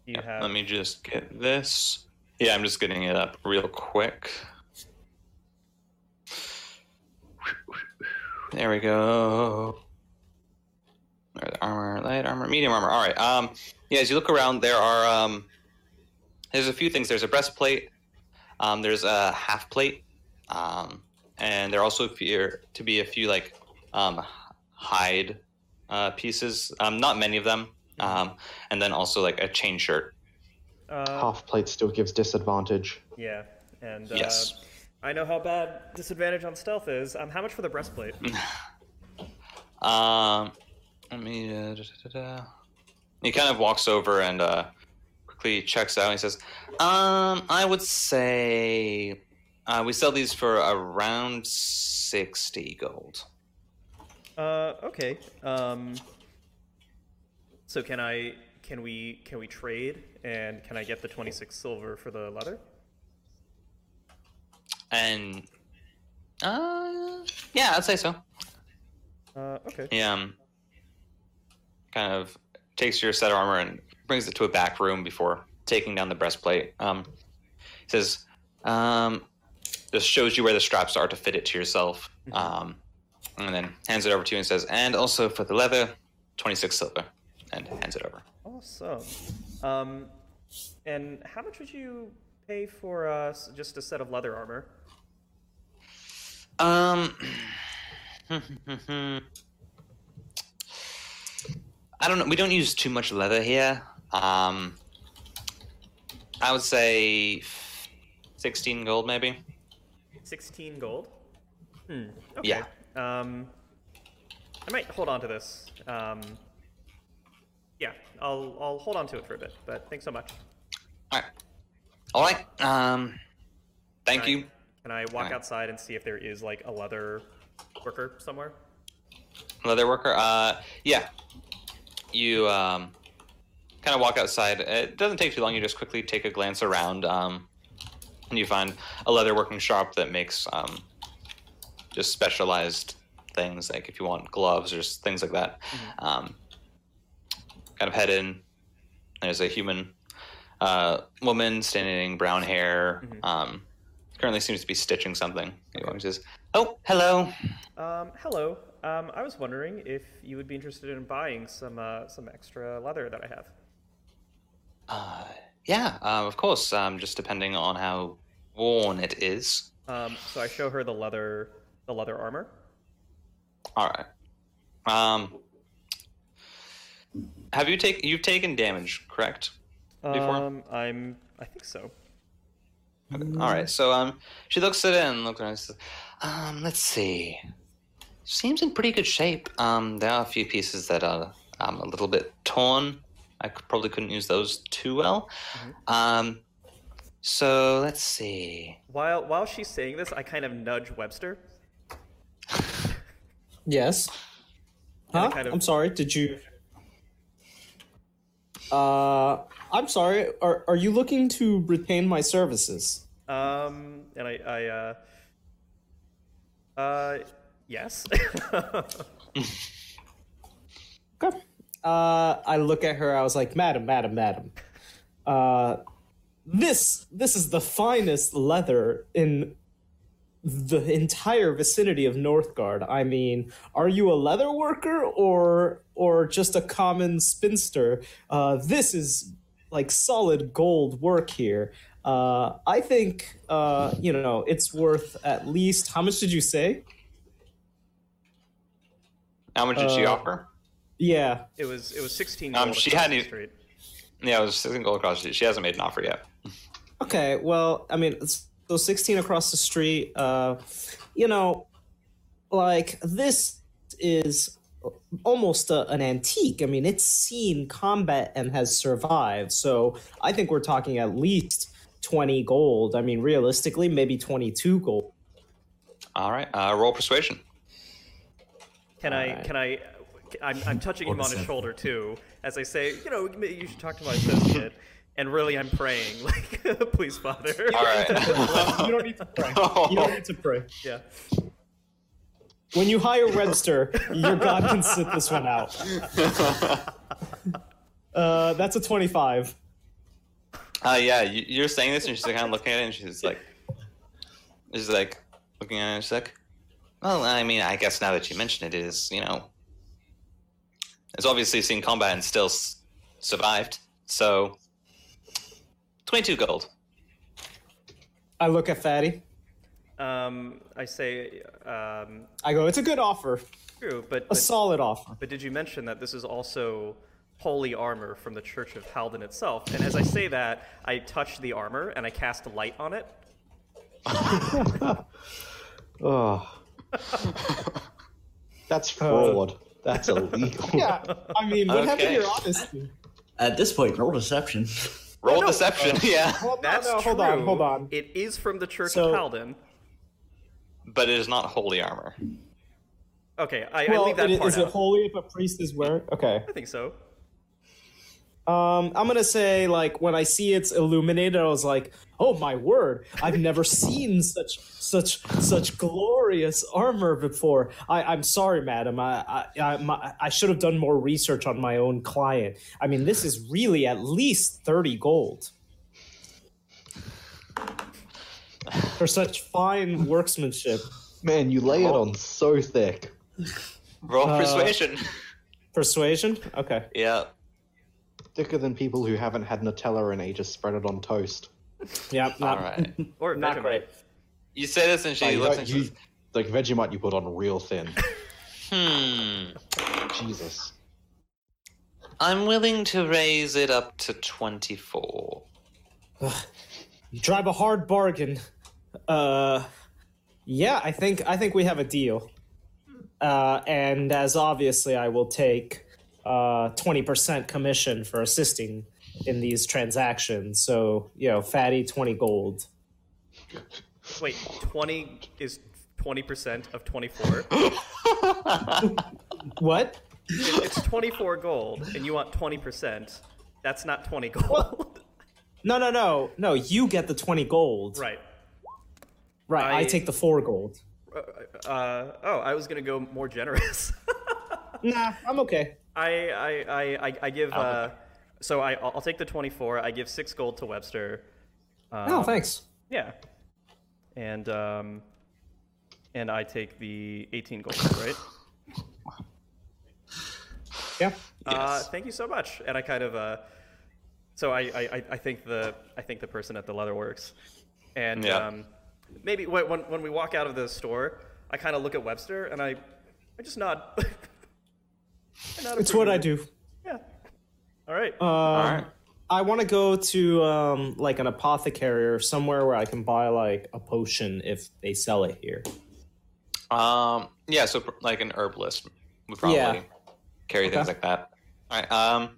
do you have? Let me just get this. Yeah, I'm just getting it up real quick. There we go. There's armor, light armor, medium armor. All right. Um, yeah, as you look around, there are um, there's a few things. There's a breastplate. Um, there's a half plate. Um, and there also appear to be a few like um, hide uh, pieces. Um, not many of them. Um, and then also like a chain shirt. Uh, Half plate still gives disadvantage. yeah, and uh, Yes. I know how bad disadvantage on stealth is. Um, how much for the breastplate? Um, let me. Uh, da, da, da, da. He kind of walks over and uh, quickly checks out. And he says, "Um, I would say uh, we sell these for around sixty gold." Uh, okay. Um, so can I? Can we? Can we trade? And can I get the twenty six silver for the leather? And uh, yeah, I'd say so. Uh, okay. Yeah. um, kind of takes your set of armor and brings it to a back room before taking down the breastplate. Um, he says, um, just shows you where the straps are to fit it to yourself. Um, and then hands it over to you and says, and also for the leather, 26 silver. And hands it over. Awesome. Um, and how much would you pay for uh, just a set of leather armor? Um, I don't know. We don't use too much leather here. Um, I would say 16 gold, maybe. 16 gold. Hmm. Okay. Yeah. Um, I might hold on to this. Um, yeah, I'll I'll hold on to it for a bit. But thanks so much. All right. All right. Um, thank Can I- you. Can I walk Alright. outside and see if there is like a leather worker somewhere? Leather worker. Uh, yeah. You um, kind of walk outside. It doesn't take too long. You just quickly take a glance around, um, and you find a leather working shop that makes um, just specialized things, like if you want gloves or things like that. Um, kind of head in. There's a human uh, woman standing, brown hair. Um, currently seems to be stitching something. He says, "Oh, hello." Um, hello. Um, I was wondering if you would be interested in buying some uh, some extra leather that I have. Uh, yeah, uh, of course. Um, just depending on how worn it is. Um, so I show her the leather the leather armor. All right. Um, have you taken you've taken damage, correct? Before? Um, I'm I think so. All right. So um, she looks at it and looks at it. And says, um, let's see. Seems in pretty good shape. Um, there are a few pieces that are um, a little bit torn. I could, probably couldn't use those too well. Um, so let's see. While while she's saying this, I kind of nudge Webster. Yes. Huh? kind of- I'm sorry. Did you? Uh, I'm sorry. Are are you looking to retain my services? Um, and I I uh uh yes. Okay. Uh, I look at her. I was like, "Madam, madam, madam. Uh, this this is the finest leather in the entire vicinity of Northgard. I mean, are you a leather worker or or just a common spinster? Uh, this is like solid gold work here. Uh, I think uh, you know it's worth at least. How much did you say? How much did she Uh, offer? Yeah, it was it was 16 Um, she hadn't the street. Yeah, it was sitting gold across. the- street. She hasn't made an offer yet. Okay, well, I mean, it's- so 16 across the street, uh, you know, like, this is almost a, an antique. I mean, it's seen combat and has survived. So I think we're talking at least 20 gold. I mean, realistically, maybe 22 gold. All right. Uh, roll persuasion. Can I Alright. can I I'm, I'm touching him on his shoulder too as I say, you know, maybe you should talk to my associate. And really, I'm praying, like, please, Father. All right. You don't need to pray. You don't need to pray. yeah. When you hire Webster, your God can sit this one out. Uh, that's a 25. Uh, yeah, you, you're saying this, and she's kind of looking at it, and she's like, she's like looking at it, and she's like, well, I mean, I guess now that you mention it, it is, you know, it's obviously seen combat and still s- survived. So, 22 gold. I look at Fatty. Um, I say, um, I go, it's a good offer. true, but, A but solid offer. But did you mention that this is also holy armor from the Church of Halden itself? And as I say that, I touch the armor and I cast a light on it. Oh. That's fraud. That's illegal. Yeah, I mean, what happened to your honesty? At this point, roll deception. Roll no, deception, uh, yeah. Well, no, That's no, hold true. on, hold on. It is from the Church So- of Halden. But it is not holy armor. Okay, I, I Well, leave that it- part is out. it holy if a priest is wearing? Okay. I think so. Um, I'm gonna say like when I see it's illuminated, I was like, "Oh my word! I've never seen such such such glorious armor before." I, I'm sorry, madam. I I I, my, I should have done more research on my own client. I mean, this is really at least thirty gold for such fine workmanship. Man, you lay it on so thick. Roll Uh, persuasion. Persuasion. Okay. yeah. Thicker than people who haven't had Nutella and ages spread it on toast. Yeah. All Not, right. Or Not Vegemite. great. You say this, and she Like, looks don't- and you- says, like Vegemite you put on real thin. hmm. Jesus. I'm willing to raise it up to 24. You drive a hard bargain. Uh, Yeah, I think I think we have a deal. Uh, and as obviously, I will take uh, twenty percent commission for assisting in these transactions. So you know, fatty twenty gold. Wait, 20 is 20% of 24? What? If it's 24 gold and you want 20%, that's not 20 gold. No, no, no, no. You get the twenty gold. right. Right. I, I- take the four gold. Uh, oh, I was going to go more generous. Nah, I'm okay. I, I, I, I, I give. Uh, so I, I'll I'll take the 24. I give six gold to Webster. Um, No, thanks. Yeah. And um, and I take the 18 gold, right? Yeah. Uh, Yes. thank you so much. And I kind of uh, so I, I, I- I think the I think the person at the leatherworks, and Yeah. um, maybe when when when we walk out of the store, I kind of look at Webster and I I just nod. I nod It's what I do. Yeah. All right. Um, All right. I want to go to um, like an apothecary or somewhere where I can buy like a potion if they sell it here. Um, yeah, so like an herbalist would probably Yeah. carry things like that. All right. Um,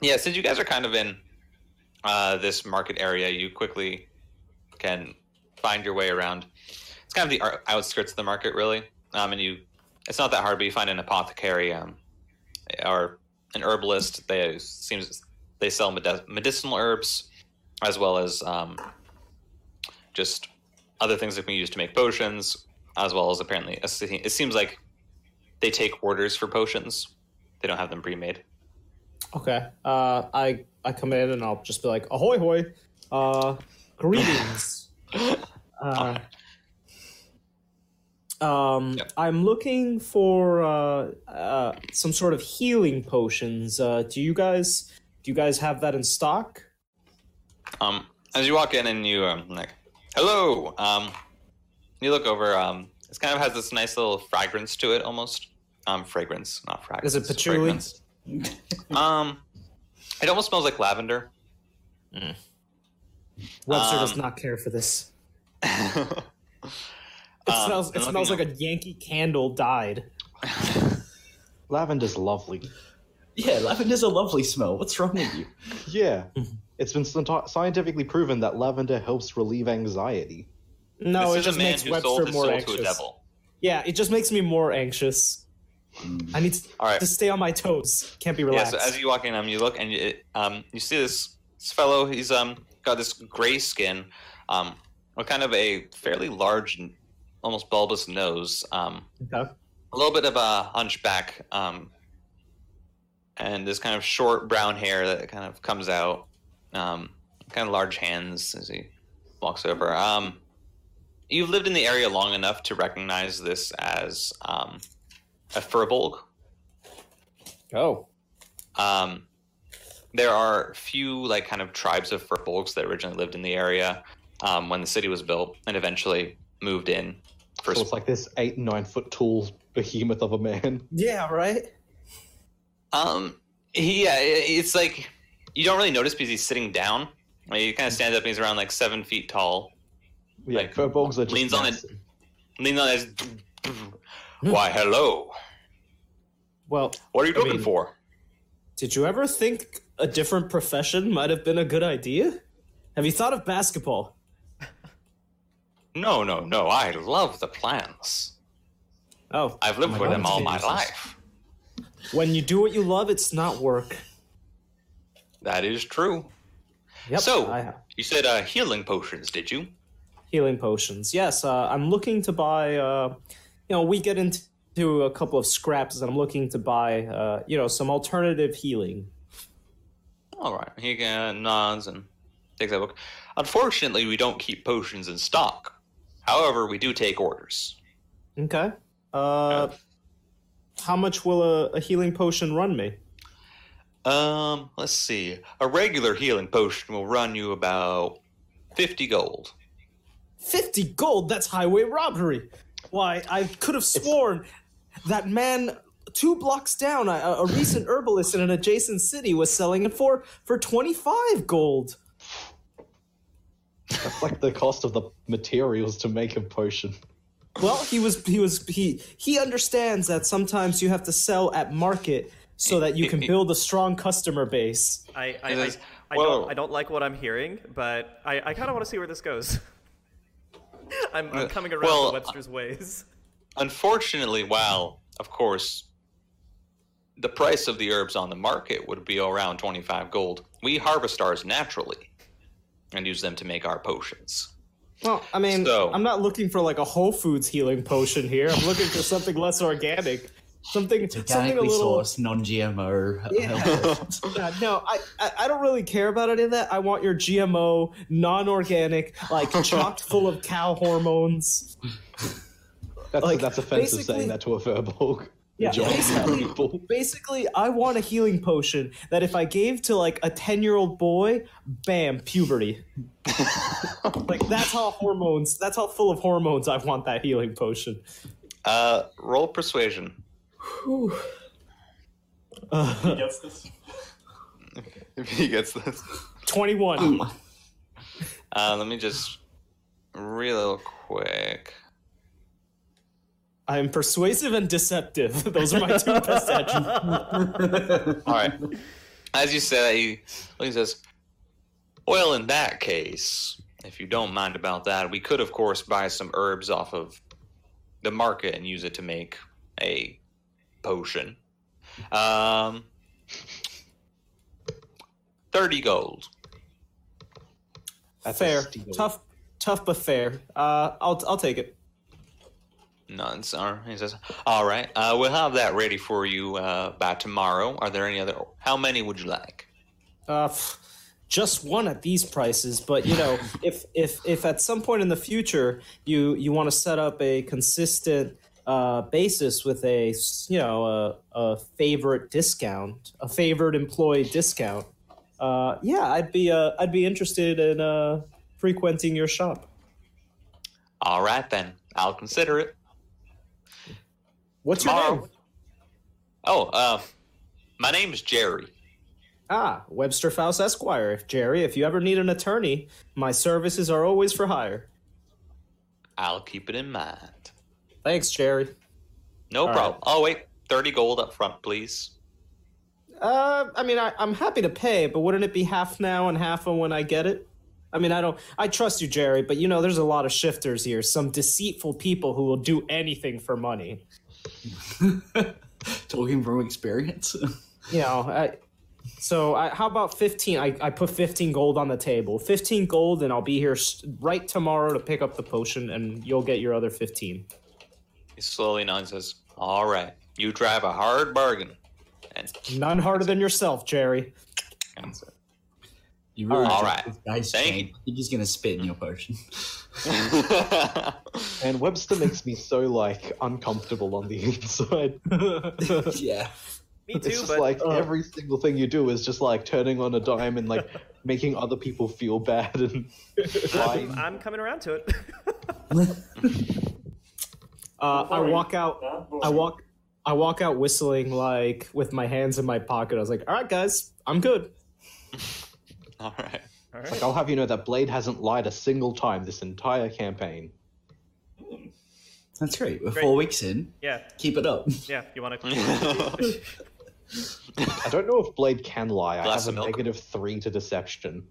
yeah, since you guys are kind of in uh, this market area, you quickly can find your way around. It's kind of the outskirts of the market, really. Um, and you, it's not that hard, but you find an apothecary um, or an herbalist. They seems they sell medicinal herbs as well as um, just other things that can be used to make potions, as well as apparently it seems like they take orders for potions. They don't have them pre-made. Okay. Uh, I I come in and I'll just be like, ahoy hoy, uh, greetings. uh, um, Yep. I'm looking for uh, uh, some sort of healing potions. Uh, do you guys do you guys have that in stock? Um, as you walk in and you um, like, hello. Um, you look over. Um, it kind of has this nice little fragrance to it, almost. Um, fragrance, not fragrance. Is it patchouli? um, it almost smells like lavender. Webster does Um, not care for this. It Um, smells. It smells like looking a Yankee candle died. Lavender's lovely. Yeah, lavender's a lovely smell. What's wrong with you? Yeah. It's been scientifically proven that lavender helps relieve anxiety. No, this it is just makes Webster more anxious. devil. Yeah, it just makes me more anxious. I need to, All right. to stay on my toes. Can't be relaxed. Yeah, so as you walk in, um, you look and you, um, you see this, this fellow. He's um got this gray skin, um, with kind of a fairly large, and almost bulbous nose, um, okay. a little bit of a hunchback, um, and this kind of short brown hair that kind of comes out, um, kind of large hands as he walks over. Um, you've lived in the area long enough to recognize this as um, a furbolg. Oh. Um, there are few like kind of tribes of furbolgs that originally lived in the area um, when the city was built, and eventually moved in. For So it's like this eight, nine foot tall behemoth of a man. Yeah, right? um, he, yeah, it's like you don't really notice because he's sitting down. Like, he kind of stands up and he's around like seven feet tall. Yeah, Like, furbolgs are just leans on it. massive. Leaning on his. Why, hello. Well, What are you I looking mean- for? did you ever think a different profession might have been a good idea? Have you thought of basketball? No, no, no. I love the plants. Oh, I've lived with God, them all my life. when you do what you love, it's not work. That is true. Yep. So- You said uh, healing potions, did you? healing potions. Yes, uh, I'm looking to buy. Uh, you know, we get into a couple of scraps, and I'm looking to buy. Uh, you know, some alternative healing. All right. He nods and takes that book. Unfortunately, we don't keep potions in stock. However, we do take orders. Okay. Uh, how much will a, a healing potion run me? Um, let's see. A regular healing potion will run you about fifty gold. 50 gold? That's highway robbery. Why, I could have sworn that man two blocks down, a, a recent herbalist in an adjacent city was selling it for for 25 gold. That's like the cost of the materials to make a potion. Well, he was he was he he understands that sometimes you have to sell at market so that you can build a strong customer base. I I, I, I Whoa. don't I don't like what I'm hearing, but I, I kind of want to see where this goes. I'm, I'm Uh, coming around well, to Webster's ways. Unfortunately, while of course the price of the herbs on the market would be around 25 gold, we harvest ours naturally and use them to make our potions. Well, I mean, So- I'm not looking for like a Whole Foods healing potion here. I'm looking for something less organic, something something a Organically little. sourced, non-GMO. Yeah. Yeah, no, I, I I don't really care about any of that. I want your GMO, non-organic, like chocked full of cow hormones. That's Like, that's offensive saying that to a furbolg. Yeah, basically- people. Basically, I want a healing potion that if I gave to like a ten-year-old boy, bam, puberty. like that's how hormones. That's how full of hormones I want that healing potion. Uh, roll persuasion. Whew. Uh, He gets this. If he gets this. Twenty-one. Uh, let me just real quick. I'm persuasive and deceptive. Those are my two best attributes. All right. As you say, he, he says, "Well, in that case, if you don't mind about that, we could, of course, buy some herbs off of the market and use it to make a potion. Um, thirty gold. That's fair, tough, tough but fair. Uh, I'll I'll take it. None, sir. He says, "All right, uh, we'll have that ready for you uh, by tomorrow. Are there any other? How many would you like?" Uh, just one at these prices, but you know, if if if at some point in the future you you want to set up a consistent uh, basis with a you know a, a favorite discount, a favored employee discount, uh, yeah, I'd be uh, I'd be interested in uh, frequenting your shop. All right, then. I'll consider it. What's your name? Oh, uh, my name is Jerry. Ah, Webster Faust Esquire. Jerry, if you ever need an attorney, my services are always for hire. I'll keep it in mind. Thanks, Jerry. No All problem. Oh wait, thirty gold up front, please. Uh, I mean, I, I'm happy to pay, but wouldn't it be half now and half on when I get it? I mean, I don't. I trust you, Jerry, but you know, there's a lot of shifters here. Some deceitful people who will do anything for money. Talking from experience. You know, I. So, I, how about 15? I, I put 15 gold on the table. 15 gold, and I'll be here right tomorrow to pick up the potion, and you'll get your other 15. He slowly nods says, All right, you drive a hard bargain. And, None harder than yourself, Jerry. and so- You really All think right. this guy's Thank changed. I think he's gonna spit in your potion. And Webster makes me so like uncomfortable on the inside. yeah. Me too, It's just but like every single thing you do is just like turning on a dime and like making other people feel bad and I'm. I'm coming around to it. Uh, I walk out. I walk. I walk out whistling like with my hands in my pocket. I was like, "All right, guys, I'm good." All right. All Like. I'll have you know that Blade hasn't lied a single time this entire campaign. That's great. We're Great. four weeks in. Yeah, Keep it up. yeah. You want to? I don't know if Blade can lie. I Glass have a milk? negative three to deception.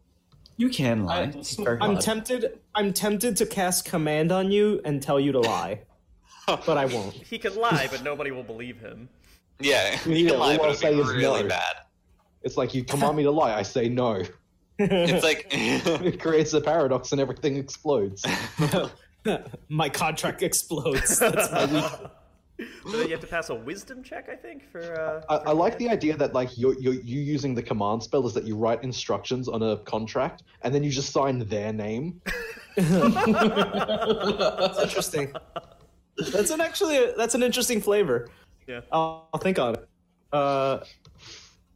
You can lie. I- It's very I'm tempted. I'm tempted to cast command on you and tell you to lie, but I won't. he can lie, but nobody will believe him. yeah, you Yeah, can lie, all but I'll it'll say be is really no. bad. It's like you command me to lie, I say no. It's like It creates a paradox and everything explodes. my contract explodes. That's my weak. So you have to pass a wisdom check, I think, for. Uh, I, for I like the idea that like you're, you're you using the command spell is that you write instructions on a contract and then you just sign their name. That's interesting. That's an actually. That's an interesting flavor. Yeah. I'll, I'll think on it. Uh,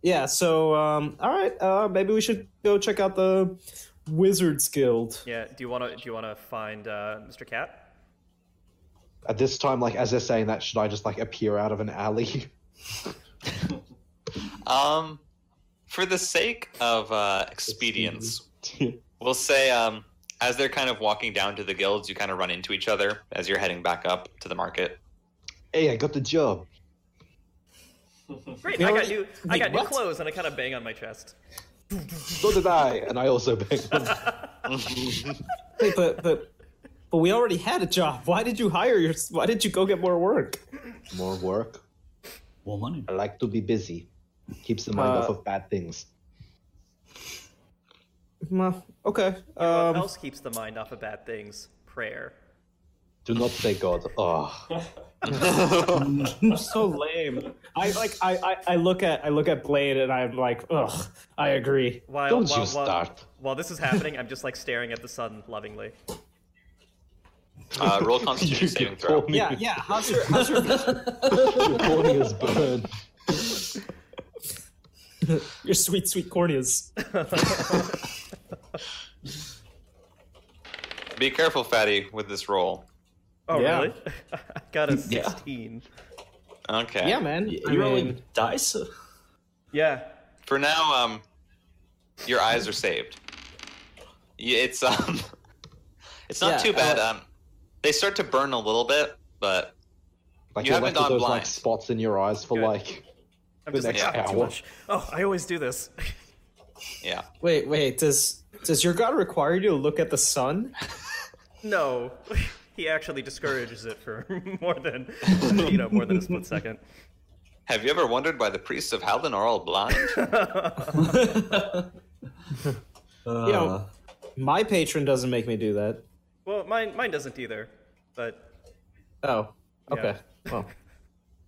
yeah. So, um, all right. Uh, maybe we should go check out the Wizards Guild. Yeah. Do you want to? Do you want to find uh, Mr. Cat? At this time, like as they're saying that, should I just like appear out of an alley? um, for the sake of uh, expedience, we'll say um, as they're kind of walking down to the guilds, you kind of run into each other as you're heading back up to the market. Hey, I got the job. Great, You I got what? new, I Wait, got new clothes, and I kind of bang on my chest. So did I, and I also bang. Wait, but but but we already had a job. Why did you hire your? Why did you go get more work? More work. More money. I like to be busy. Keeps the mind Uh, off of bad things. Well, okay. what Um, else keeps the mind off of bad things? Prayer. Do not say God. Oh, so lame. I like. I, I I look at I look at Blade and I'm like, ugh. I agree. While, Don't while, you while- start. While this is happening, I'm just like staring at the sun lovingly. Uh, roll Constitution saving throw. Yeah, yeah. How's your how's your Your corneas burn. your sweet sweet corneas? Be careful, Fatty, with this roll. Oh, Yeah. really? I got a Yeah. 16. Okay. Yeah, man. You I rolling mean, dice? Yeah. For now, um, your eyes are saved. Yeah, It's um, it's not Yeah, too bad. uh, um, they start to burn a little bit, but Like You haven't left gone those like spots in your eyes for Good. like I'm The just like, next "Ah, hour." Oh, I always do this. yeah. wait, wait. Does does your god require you to look at the sun? no. He actually discourages it for more than, you know, more than a split second. Have you ever wondered why the priests of Halden are all blind? Uh, You know, my patron doesn't make me do that. Well, mine, mine doesn't either. But Oh, okay. Well,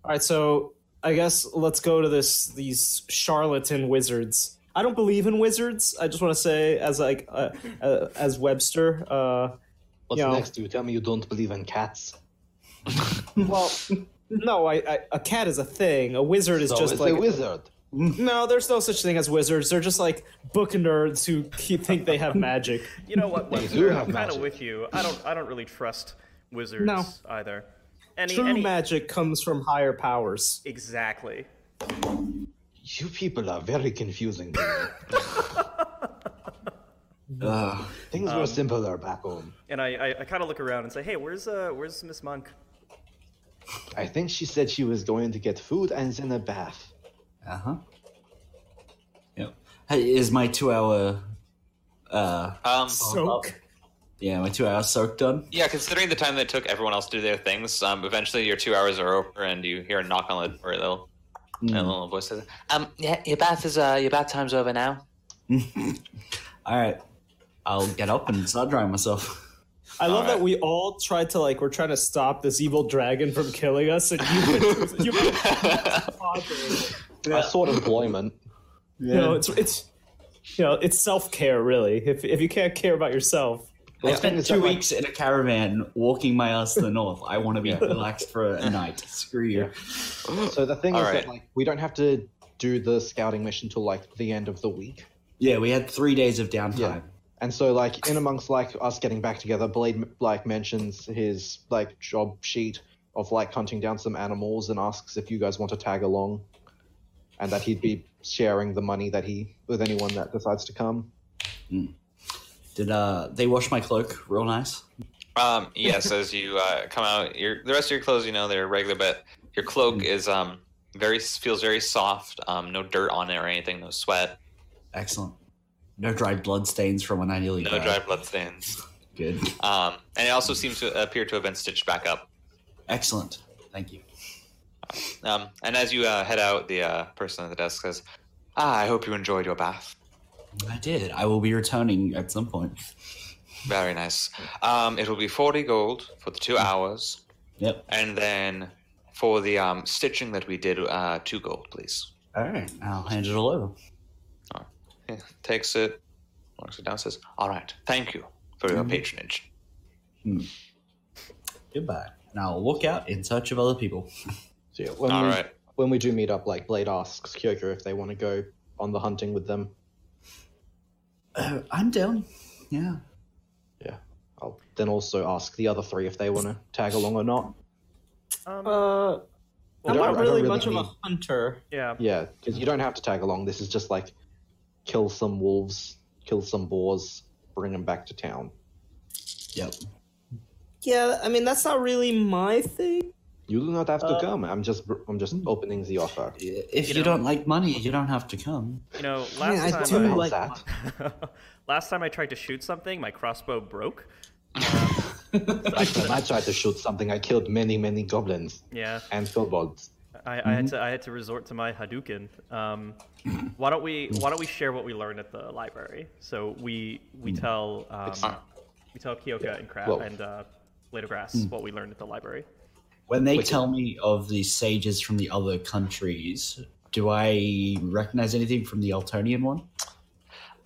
all right. So I guess let's go to this these charlatan wizards. I don't believe in wizards. I just want to say, as like uh, uh, as Webster. Uh, what's You know. next? You tell me you don't believe in cats. well, no, I, I a cat is a thing. A wizard is So just it's like a wizard. no. There's no such thing as wizards. They're just like book nerds who keep, think they have magic. you know what, They Webster? do I'm have kind of with you. I don't, I don't really trust wizards No. either. Any, True any, magic comes from higher powers. Exactly. You people are very confusing. to me. uh, Things Um, were simpler back home. And I, I, I kind of look around and say, hey, where's, uh, where's Miss Monk? I think she said she was going to get food and then a bath. uh huh. Yep. Hey, is my two hour, uh, Um, Soak. yeah, my two hour soak done? yeah, considering the time that it took everyone else to do their things, um, eventually your two hours are over, and you hear a knock on the door. A little, a little voice says, "Um, yeah, your bath is uh, your bath time's over now." All right. I'll get up and start drying myself. I love Alright. that we all tried to like we're trying to stop this evil dragon from killing us, and you, you, A sort of employment. you know, it's it's you know, it's self care really. If if you can't care about yourself, I spent two that, like- weeks in a caravan walking my ass to the north. I want to be relaxed for a night. Screw you. So the thing All is right. that like we don't have to do the scouting mission till like the end of the week. Yeah, we had three days of downtime. Yeah. And so like in amongst like us getting back together, Blade like mentions his like job sheet of like hunting down some animals and asks if you guys want to tag along, and that he'd be sharing the money that he with anyone that decides to come. Did uh they wash my cloak real nice? Um, yes, as you uh, come out, your the rest of your clothes, you know, they're regular, but your cloak is um very feels very soft. Um, no dirt on it or anything, no sweat, Excellent. No dried blood stains from when I nearly no died. dry blood stains. Good. Um, and it also seems to appear to have been stitched back up. Excellent. Thank you. Um, and as you uh, head out, the uh, person at the desk says, "Ah, I hope you enjoyed your bath. I did. I will be returning at some point. Very nice. Um, it will be forty gold for the two hours, Yep. and then for the um, stitching that we did, uh, two gold, please." All right. I'll hand it all over. Yeah, takes it, walks it down, says, "All right, thank you for your patronage." Goodbye. And I'll look out in search of other people. So yeah, when All we, right. when we do meet up, like Blade asks Kyoko if they want to go on the hunting with them. Uh, I'm down. Yeah. Yeah. I'll then also ask the other three if they want to tag along or not. Um, uh, I'm don't- not I don't really really much of a hunter. yeah. Yeah, because you don't have to tag along. This is just like kill some wolves, kill some boars, bring them back to town. Yep. Yeah, I mean that's not really my thing. You do not have to Uh, come. I'm just I'm just opening the offer. If You you, know- don't like money, you don't have to come. You know, last I mean, I time do I, like that. last time I tried to shoot something, my crossbow broke. Last time I tried to shoot something, I killed many, many goblins Yeah, and kobolds. I, I had to I had to resort to my Hadouken. Um, why don't we Why don't we share what we learned at the library? So we we tell um, we tell Kyoka and Crab Well- and uh, Blade of Grass what we learned at the library. When they Wicked. tell me of the sages from the other countries, do I recognize anything from the Altonian one?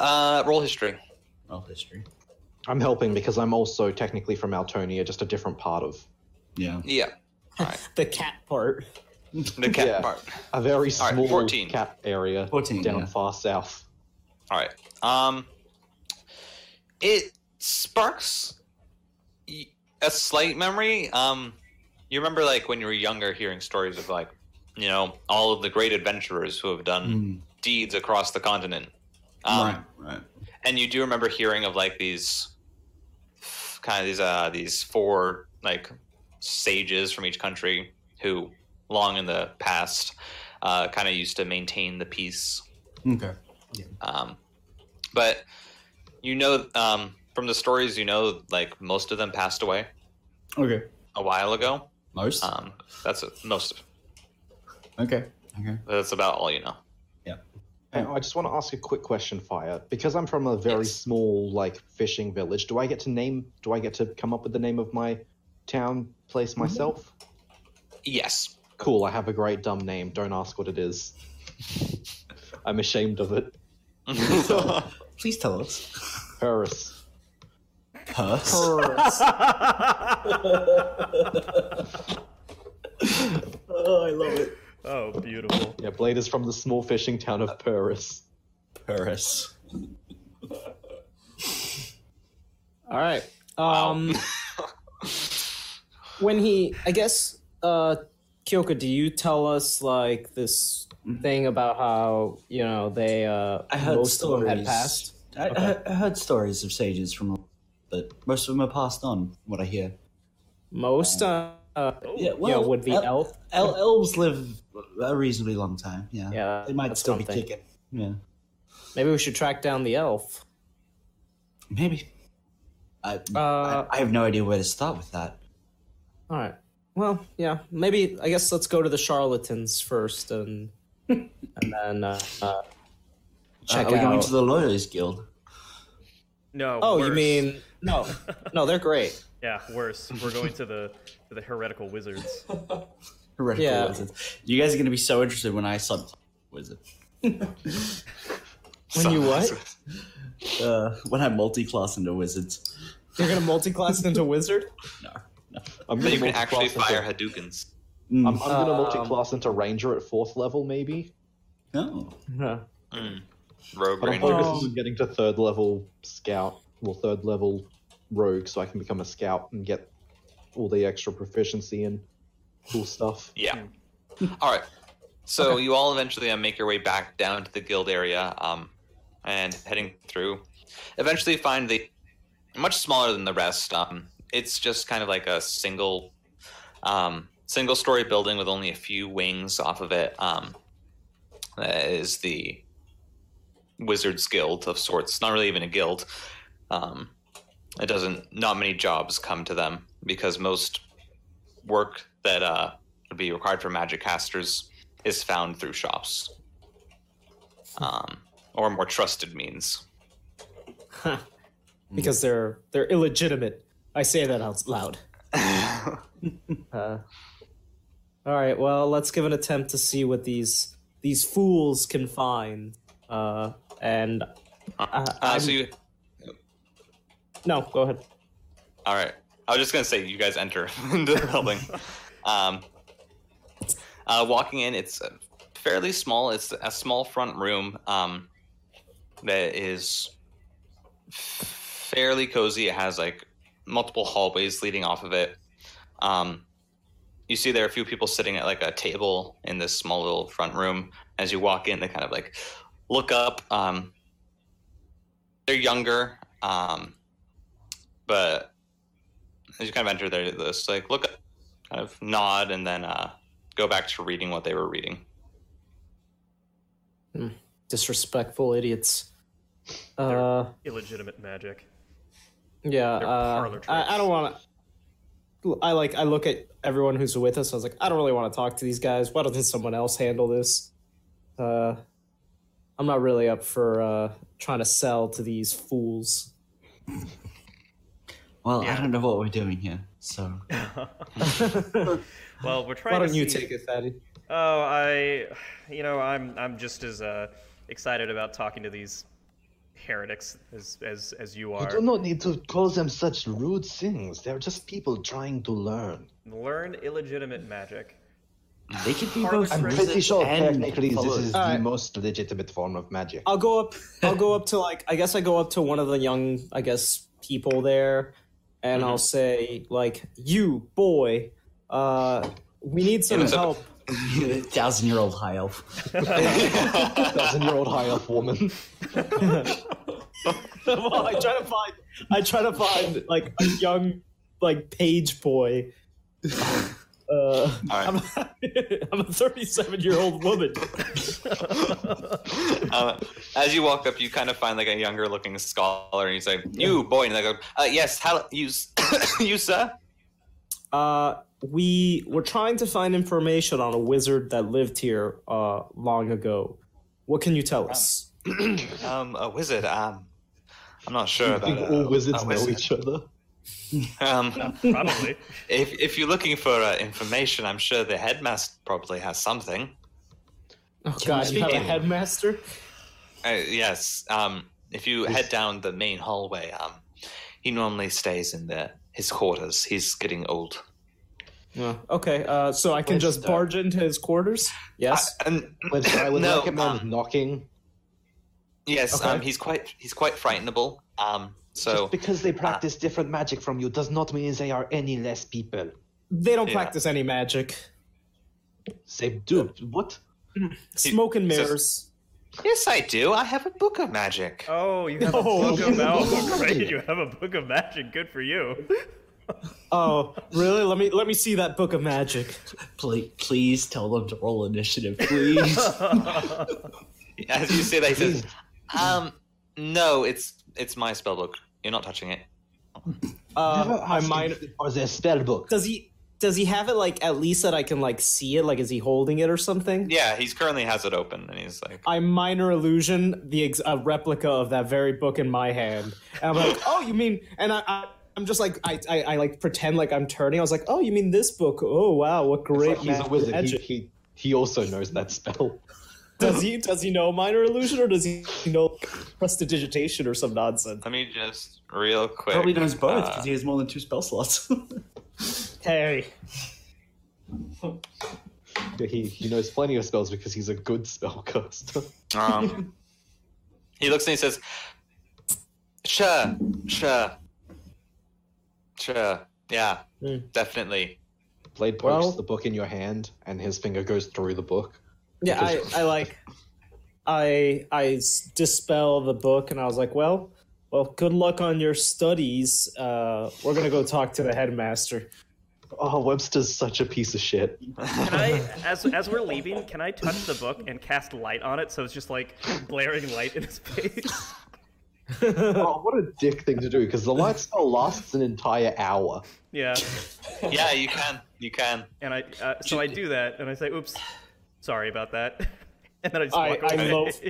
Uh, roll history. Roll history. I'm helping because I'm also technically from Altonia, just a different part of Yeah. Yeah. All right. The cat part. The cat Yeah. part. a very All right, small 14. cap area 14, down yeah. far south. All right. Um, it sparks a slight memory. Um, you remember like when you were younger, hearing stories of like, you know, all of the great adventurers who have done Mm, deeds across the continent. Um, right. Right. and you do remember hearing of like these kind of these uh these four like sages from each country who long in the past uh kind of used to maintain the peace Okay. um but you know um from the stories you know like most of them passed away Okay. a while ago Most. um that's most okay. Okay. that's about all you know Yeah. I just want to ask a quick question, Fire. Because I'm from a very Yes. small, like, fishing village, do I get to name, do I get to come up with the name of my town, place myself? yes Cool, I have a great dumb name. Don't ask what it is. I'm ashamed of it. Please tell us. Paris. Purse. oh, I love it. Oh, beautiful. Yeah, Blade is from the small fishing town of Paris. Paris. All right. Wow. Um, when he, I guess, uh, Kyoka, do you tell us like this thing about how you know they uh I heard most of them had stories. passed? I, Okay. I, I heard stories of sages from, but most of them are passed on. What I hear. Most uh, uh Yeah, yeah, would be el- elf. El- elves live a reasonably long time. Yeah, Yeah, they might still be something. kicking. Yeah, Maybe we should track down the elf. maybe. I, Uh, I I have no idea where to start with that. All right. Well, yeah. Maybe I guess let's go to the charlatans first, and and then uh, uh, check are we out. going to the lawyers guild? No. oh, you mean no? No, they're great. Yeah, worse. We're going to the to the heretical wizards. Heretical Yeah. wizards. You guys are going to be so interested when I sub wizard. When you what? Uh, when I multi-class into wizards. You're gonna multi-class into wizard? No, I'm gonna you can actually multi-class fire into, Hadoukens. Mm. I'm, I'm gonna Um, multi-class into ranger at fourth level, maybe. no. Yeah. Mm. Rogue But I'm Ranger. Oh. focusing on getting to third level scout, well, third level rogue, so I can become a scout and get all the extra proficiency and cool stuff. Yeah. All right. So you all eventually uh, make your way back down to the guild area, um, and heading through. Eventually, find the much smaller than the rest. Um, it's just kind of like a single, um, single story building with only a few wings off of it. Um, is the Wizards Guild of sorts. Not really even a guild. Um, it doesn't. Not many jobs come to them because most work that uh, would be required for magic casters is found through shops um, or more trusted means. because they're they're illegitimate. I say that out loud. Uh, all right. Well, let's give an attempt to see what these these fools can find. Uh, and uh, uh, so you, no, go ahead. all right. I was just gonna say you guys enter into the building. Um, uh, walking in, it's uh, fairly small. It's a small front room um, that is fairly cozy. It has like multiple hallways leading off of it. Um, you see there are a few people sitting at like a table in this small little front room. As you walk in, they kind of like look up. Um, they're younger, um, but as you kind of enter their this like look up, kind of nod and then uh go back to reading what they were reading Disrespectful idiots. Uh, Illegitimate magic. Yeah. They're Uh, parlor I, I don't want to. I like. I look at everyone who's with us. I was like, I don't really want to talk to these guys. Why doesn't someone else handle this? Uh, I'm not really up for uh, trying to sell to these fools. Well, Yeah. I don't know what we're doing here, so Well, we're trying Why don't to you see- take it, Fatty? Oh, I, you know, I'm I'm just as uh, excited about talking to these heretics as as as you are. You do not need to call them such rude things. They're just people trying to learn. Learn illegitimate magic. they could be both. tricks. I'm pretty sure and technically this followers. is the most legitimate form of magic. I'll go up. I'll go up to like. I guess I go up to one of the young. I guess people there, and I'll say like, "You boy, uh, we need some help." up? Help." thousand year old high elf. Dozen year old high elf woman. well, I try to find. I try to find like a young like page boy. Uh, I'm, I'm a 37 year old woman. uh, as you walk up you kind of find like a younger looking scholar and you say you boy and they go uh, yes how you you sir Uh, we were trying to find information on a wizard that lived here uh, long ago. What can you tell us? um a wizard um i'm not sure I about think a- all wizards a know each other. um Probably. If if you're looking for uh, information, I'm sure the headmaster probably has something. Oh God, you have a headmaster. Uh, yes. Um, if you head down the main hallway, um, he normally stays in the his quarters. He's getting old. Yeah. Okay. Uh, so I can Let's just start. barge into his quarters. Yes. Uh, and But I would no, recommend um, knocking. yes. Okay. Um, he's quite he's quite frightenable. Um, so Just because they practice different magic from you does not mean they are any less people. they don't yeah. practice any magic. They do. What? Smoke and he says- mirrors. yes, I do. I have a book of magic. Oh, you have a Oh, book of you- oh, great! You have a book of magic. Good for you. Oh, really? Let me let me see that book of magic. Please, please tell them to roll initiative, please. As you say that, he says, um, no, it's it's my spell book. You're not touching it. Uh, I ask mine. him for their spell book. Does he? Does he have it like at least that I can like see it? Like, is he holding it or something? Yeah, he's currently has it open, and he's like, I minor illusion the ex- a replica of that very book in my hand, and I'm like, oh, you mean? And I, I I'm just like I, I I like pretend like I'm turning. I was like, oh, you mean this book? Oh wow, what great like he's a wizard. He, magic. he he also knows that spell. Does he does he know minor illusion or does he know prestidigitation or some nonsense? let me just real quick. Probably knows both uh, because he has more than two spell slots. Hey, He he knows plenty of spells because he's a good spellcaster. Um, he looks and he says, "Sure, sure, sure, yeah, Hmm. definitely." Blade pokes Well- the book in your hand, and his finger goes through the book. yeah, I I like I I s- dispel the book and I was like, well, well, good luck on your studies. Uh, we're gonna go talk to the headmaster. Oh, Webster's such a piece of shit. Can I, as as we're leaving, can I touch the book and cast light on it so it's just like blaring light in his face? Oh, what a dick thing to do! Because the light spell lasts an entire hour. Yeah. Yeah, you can, you can. And I uh, so I do that and I say, "Oops, sorry about that," and then I just I- walk I away. loaf-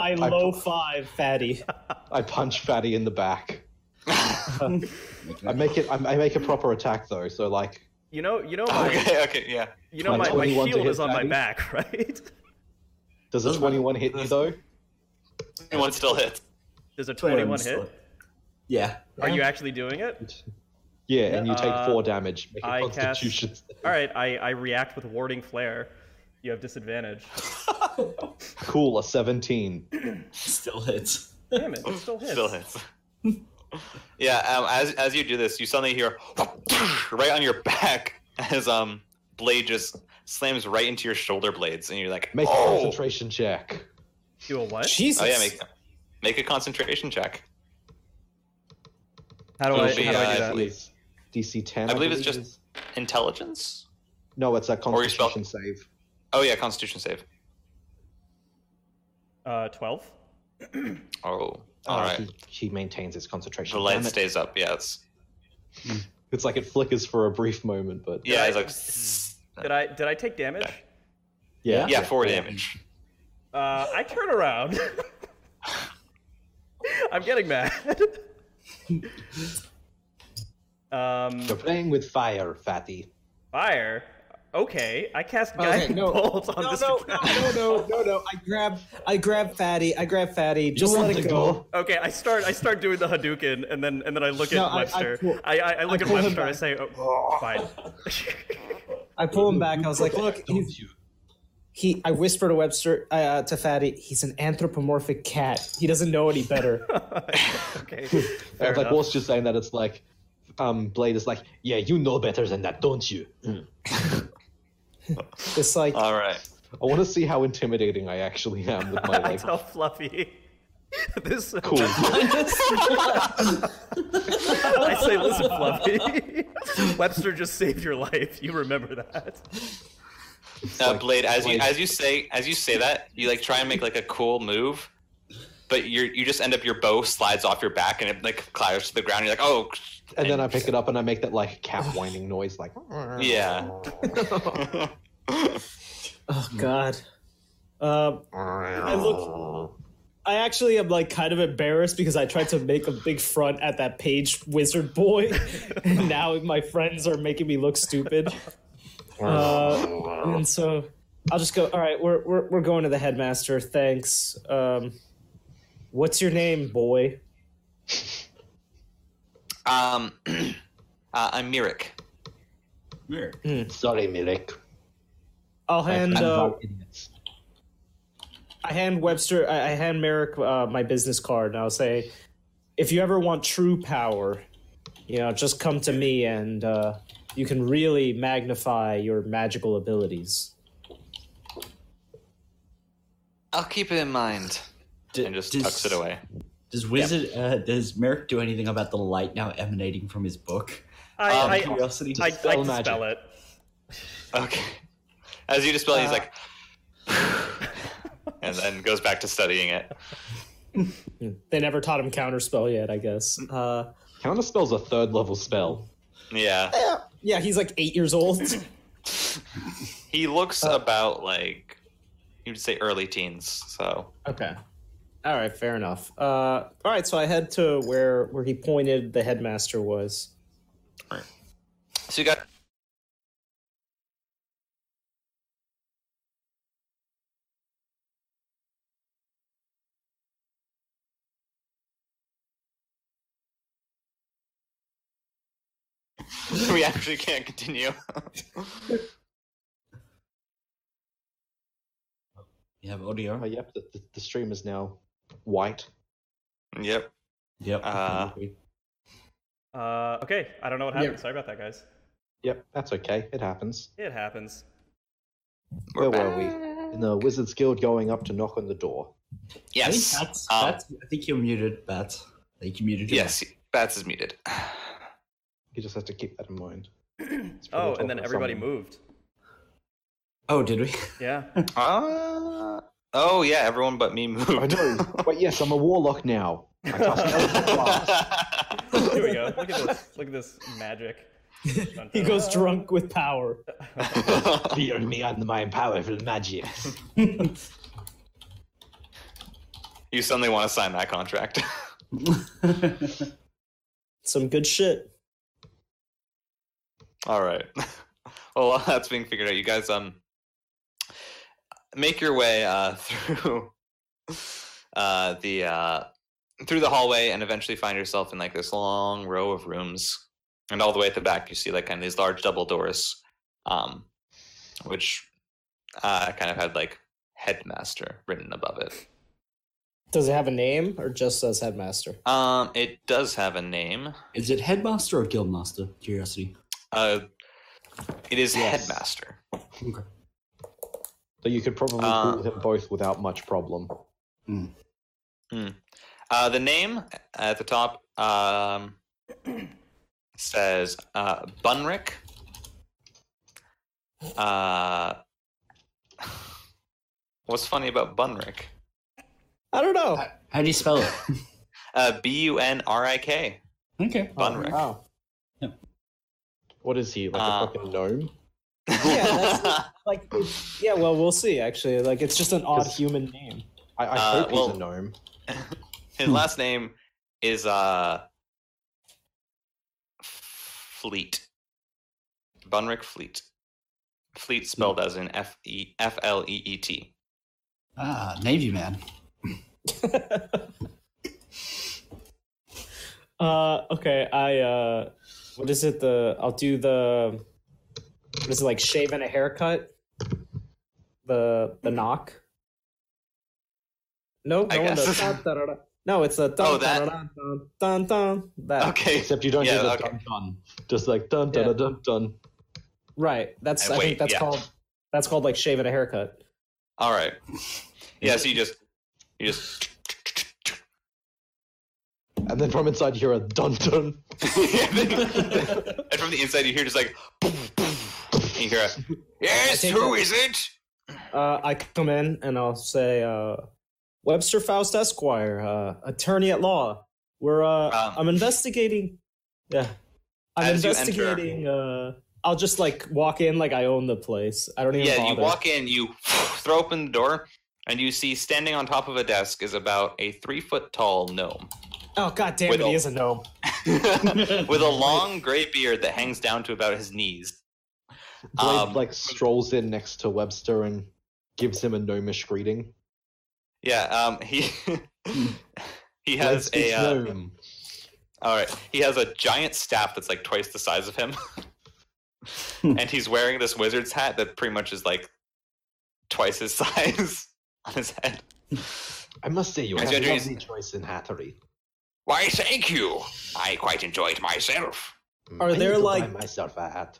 I low five fatty. I punch Fatty in the back. I make it. I I make a proper attack though. So like, you know, you know, my, Okay, okay, yeah. you know, Like my, my shield is on my back, right? does a twenty-one hit you though? One still hits. Does a 21 21 still- hit? Yeah. Are you actually doing it? Yeah, and you take Uh, four damage. Make a I cast- Constitution. All right, I, I react with warding flare. You have disadvantage. Cool, a seventeen. Still hits. Damn it, it still hits. Still hits. yeah, um, as as you do this, you suddenly hear right on your back as um blade just slams right into your shoulder blades, and you're like, Make a oh, concentration check. Do a what? Jesus. oh yeah, make make a concentration check. How do It'll I, be, how do I do uh, that? Please. DC 10. I believe it's just- is. Intelligence? No, it's a Or spell- Constitution save. Oh yeah, Constitution save. Uh, 12. Oh, all Uh, right. He, he maintains his concentration. The light stays up. Yeah, it's It's like it flickers for a brief moment, but yeah. Did It's like Did I did I take damage? yeah, yeah, four damage. Uh, I turn around. I'm getting mad. um, You're playing with fire, fatty. fire. Okay, I cast Okay, guiding no. bolt on No, this. no, no, no, no, no, no. I grab, I grab Fatty. I grab Fatty. Just let it go. Okay, I start. I start doing the Hadouken, and then and then I look No, at I- I Webster. pull- I I, I look I at Webster. I say, oh, fine. I pull him back. I was like, look, he's, he. I whisper to Webster, uh, to Fatty, he's an anthropomorphic cat. He doesn't know any better. okay, I fair was like, enough. Wolf's just saying that it's like, um, Blade is like, yeah, you know better than that, don't you? Mm. It's like, All right. I want to see how intimidating I actually am with my I like. tell Fluffy. This Cool. I say, listen, Fluffy. Webster just saved your life. You remember that? Uh, like- Blade, as you as you say as you say that, you like try and make like a cool move, but you you just end up your bow slides off your back and it like clatters to the ground. You're like, oh, and then I pick it up and I make that like cat whining noise, like. yeah. oh god. Um, I look. I actually am like kind of embarrassed because I tried to make a big front at that page wizard boy, and now my friends are making me look stupid. Uh, and so I'll just go. All right, we're we're we're going to the headmaster. Thanks. Um, what's your name, boy? Um, uh, I'm Mirik. Weird. Sorry, Milik. I'll hand. I'm Uh. I hand Webster. I, I hand Merrick uh, my business card, and I'll say, if you ever want true power, you know, just come to me, and uh, you can really magnify your magical abilities. I'll keep it in mind. D- And just does- tucks it away. Does Wizard uh, does Merrick do anything about the light now emanating from his book? I Um, I, Curiosity. I, I dispel dispel magic. it. Okay. As you dispel, it, he's Uh, like, and then goes back to studying it. They never taught him counterspell yet, I guess. Uh, Counterspell's a third level spell. Yeah. yeah, he's like eight years old. He looks Uh, about like you'd say early teens. So okay. All right, fair enough. Uh, all right, so I head to where where he pointed the headmaster was. All right. So you got we actually can't continue. You have audio. Oh, yep, the, the, the stream is now white. yep. Yep. Uh, Uh, okay, I don't know what Yeah. happened. Sorry about that, guys. Yep, that's okay. It happens. It happens. We're Where were we? In the Wizards Guild going up to knock on the door. I think Yes. Bats, Um, Bats, I think you're muted, Bats. I think you muted. Yes. Bats is muted. You just have to keep that in mind. Oh, and then everybody someone. moved. Oh, did we? Yeah. Uh, oh yeah, everyone but me moved. I know, but yes, I'm a warlock now. I cast. Here we go. Look at this. Look at this magic. He goes drunk with power. Fear me and my powerful magic. you suddenly want to sign that contract. Some good shit. All right. Well, while that's being figured out, you guys um make your way uh, through uh, the uh, through the hallway and eventually find yourself in like this long row of rooms. And all the way at the back, you see like kind of these large double doors, um, which uh, kind of had like headmaster written above it. Does it have a name or just says headmaster? Um, it does have a name. Is it Headmaster or Guildmaster? Curiosity. Uh, it is Yes. headmaster. Okay. So you could probably Uh, fool him both without much problem. Uh, the name at the top, um, says uh, Bunrick. Uh, what's funny about Bunrick? I don't know. How do you spell it? Uh, B U N R I K. okay. Bunrick. Oh. What is he like Uh, a fucking gnome? Yeah, Like, it's- yeah, well, we'll see. Actually, like, it's just an odd human name. I, I Uh, hope well- he's a gnome. His last name is uh, Fleet. Bunrick Fleet. Fleet spelled as in F E F L E E T. Ah, Navy man. uh, okay. I uh, what is it? The I'll do the. What is it like? Shave and a haircut. The the knock. No, I no, one guess. does. Dun, dun, dun, dun. No, it's a dun, Oh, that? dun, dun, dun, dun, dun, that. Okay. Except you don't Yeah, do the okay. dun dun. Just like dun dun Yeah. dun dun dun. Right. That's And I wait, think that's yeah. called that's called like shaving a haircut. All right. Yeah. So you just you just And then from inside you hear a dun dun. and from the inside you hear just like and you hear a, yes think who that- is it Uh, I come in and I'll say, uh, Webster Faust Esquire, uh, attorney at law. We're, uh, Um, I'm investigating. Yeah. I'm As you enter- investigating, uh, I'll just like walk in like I own the place. I don't even know. yeah you bother. walk in you throw open the door and you see standing on top of a desk is about a three foot tall gnome Oh, god damn With it, he is a gnome. with a long gray beard that hangs down to about his knees Blade Um, like strolls in next to Webster and gives him a gnomish greeting. yeah um he he Blade has a uh. All right. He has a giant staff that's like twice the size of him. and he's wearing this wizard's hat that pretty much is like twice his size on his head. I must say you As have you a enter- lovely choice in hattery. Why, thank you. I quite enjoyed myself. Are I there, need to buy like- myself a hat?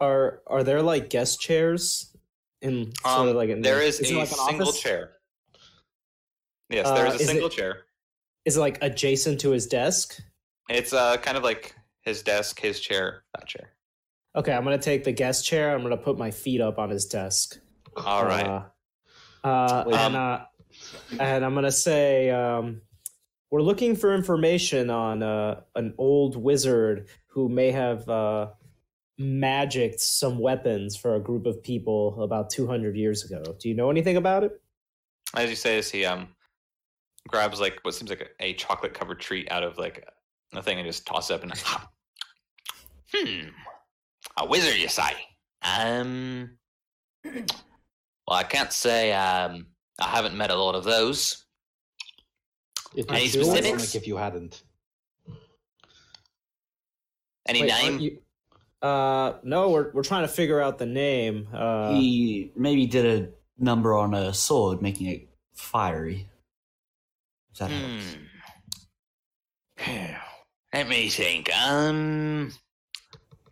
Are, are there like guest chairs in sort Um, of like in there is, it a like single office? chair. Yes, there Uh, is a is single it- chair. Is it like adjacent to his desk? It's uh kind of like his desk, his chair, that chair. Okay, I'm gonna take the guest chair. I'm gonna put my feet up on his desk. All right. Uh, uh, and uh, and I'm gonna say um, we're looking for information on uh, an old wizard who may have uh, magicked some weapons for a group of people about 200 years ago. Do you know anything about it? As you say, as he um grabs like what seems like a, a chocolate covered treat out of like a thing and just tosses it up and hmm, a wizard, you say? Um, well, I can't say um I haven't met a lot of those. It Any would feel ironic specifics? if you hadn't. Any Wait, name? you- uh, no, we're we're trying to figure out the name. Uh, he maybe did a number on a sword, making it fiery. Is that Hmm. Let me think. Um,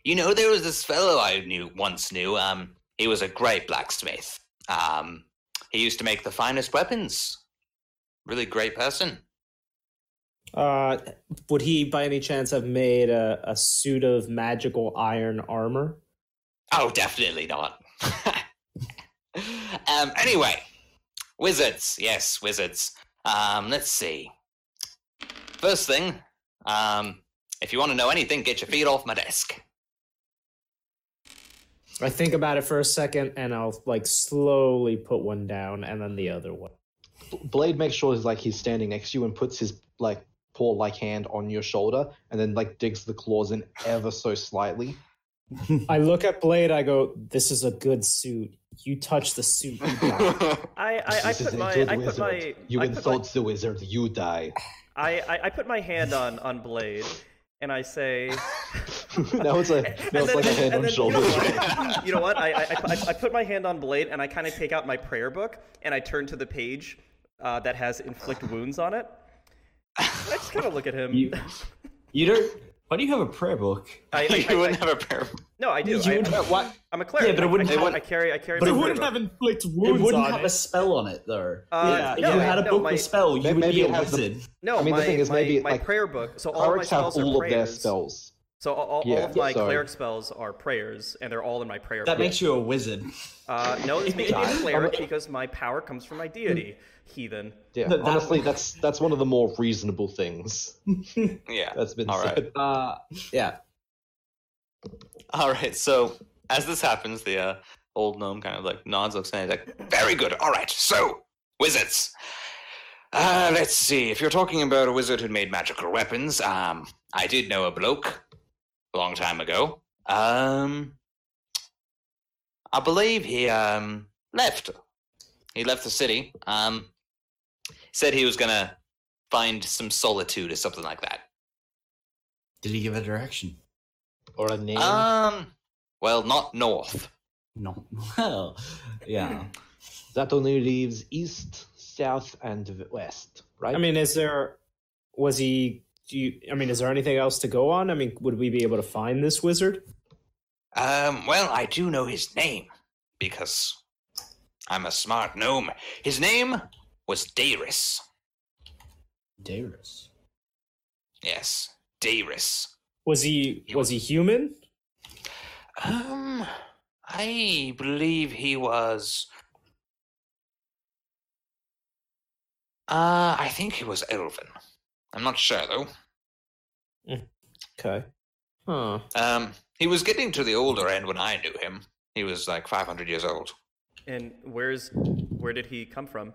you know, there was this fellow I knew once knew. Um, he was a great blacksmith. Um, he used to make the finest weapons. Really great person. Uh, would he by any chance have made a, a suit of magical iron armor? Oh, definitely not. um, anyway, wizards. Yes, wizards. Um, let's see. First thing, um, if you want to know anything, get your feet off my desk. I think about it for a second, and I'll like slowly put one down, and then the other one. Blade makes sure he's like he's standing next to you and puts his like paw like hand on your shoulder and then like digs the claws in ever so slightly. I look at Blade. I go, "This is a good suit. You touch the suit, you die." I, I, I This is put my good I put my you I put my- insult the wizard, you die. I, I, I put my hand on, on Blade, and I say, now it's a now it's and like a hand and on then, shoulder. You know what? You know what? I, I, I, I put my hand on Blade, and I kind of take out my prayer book, and I turn to the page uh, that has inflict wounds on it. I just kind of look at him. You, you don't. Why do you have a prayer book? I, I, you I, wouldn't I, have a prayer book. no, I do. You I, would have- what? I'm a cleric. Yeah, but it I- wouldn't I, have- I carry. I carry. But my it prayer wouldn't book. have inflict wounds. It wouldn't on have it. a spell on it, though. Uh, Yeah, if no, you had a no, book my, with spell, you would be a it the- wizard. No, I mean, the thing is, maybe, my like, prayer book. So all of my Clerics have spells are all of their spells. So all, all, Yeah, all of my sorry. cleric spells are prayers, and they're all in my prayer. Book. That book. makes you a wizard. Uh, no, this makes me a cleric because my power comes from my deity, heathen. Yeah, That- that- honestly, that's that's one of the more reasonable things Yeah. that's been All right. said. Uh, yeah. All right. So as this happens, the uh, old gnome kind of like nods, looks at it, like, "Very good. All right. So wizards. Uh, let's see. If you're talking about a wizard who made magical weapons, um, I did know a bloke a long time ago. Um, I believe he um left. He left the city. Um, said he was gonna find some solitude or something like that. Did he give a direction? Or a name. Um, well, not north. No. Well, yeah. that only leaves east, south, and west, right? I mean, is there? Was he? Do you? I mean, is there anything else to go on? I mean, would we be able to find this wizard? Um, well, I do know his name because I'm a smart gnome. His name was Darius. Darius. Yes, Darius. Was he? Was he human? Um, I believe he was. Uh, I think he was elven. I'm not sure though. Okay. Huh. Um, he was getting to the older end when I knew him. He was like 500 years old. And where's where did he come from?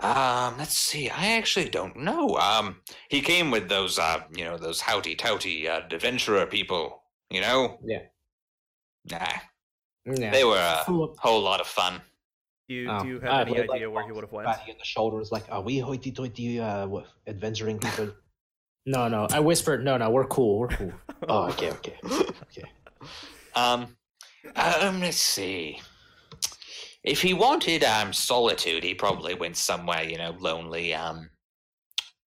Um, let's see. I actually don't know. Um, he came with those, uh, you know, those howdy touty uh, adventurer people. You know. Yeah. Nah, Yeah. they were a whole lot of fun. Do you, Oh, do you have I any would, like, idea where he would have went? Patting in the shoulder is like, are we hoity-toity uh, w- adventuring people? No, no. I whispered. No, no. We're cool. We're cool. oh, okay, okay, okay. Um, um, let's see. If he wanted um solitude, he probably went somewhere, you know, lonely. Um,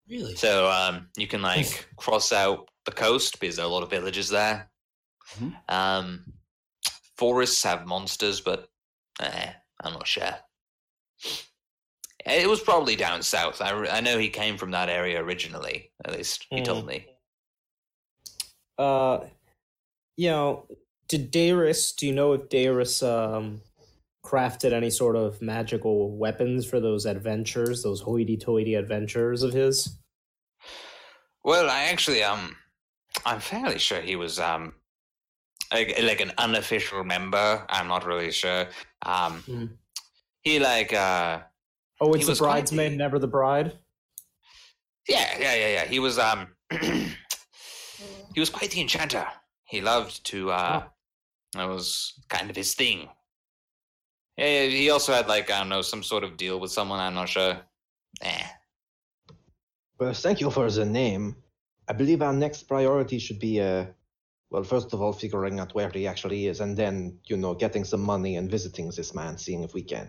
Really? so um, you can like cross out the coast because there are a lot of villages there. Mhm. Um, forests have monsters, but eh, I'm not sure. It was probably down south. I, I know he came from that area originally. At least he told Mm. me. Uh, you know, did Darius? Do you know if Darius um crafted any sort of magical weapons for those adventures, those hoity-toity adventures of his? Well, I actually um, I'm fairly sure he was um, like, like an unofficial member. I'm not really sure. Um, Mhm. he like uh, Oh, it's the was quite bridesmaid, never the bride. yeah, yeah, yeah, yeah. He was um, he was quite the enchanter. He loved to uh, that was kind of his thing. Yeah, he also had like I don't know some sort of deal with someone. I'm not sure. Eh. Well, thank you for the name. I believe our next priority should be, uh, well, first of all, figuring out where he actually is, and then, you know, getting some money and visiting this man, seeing if we can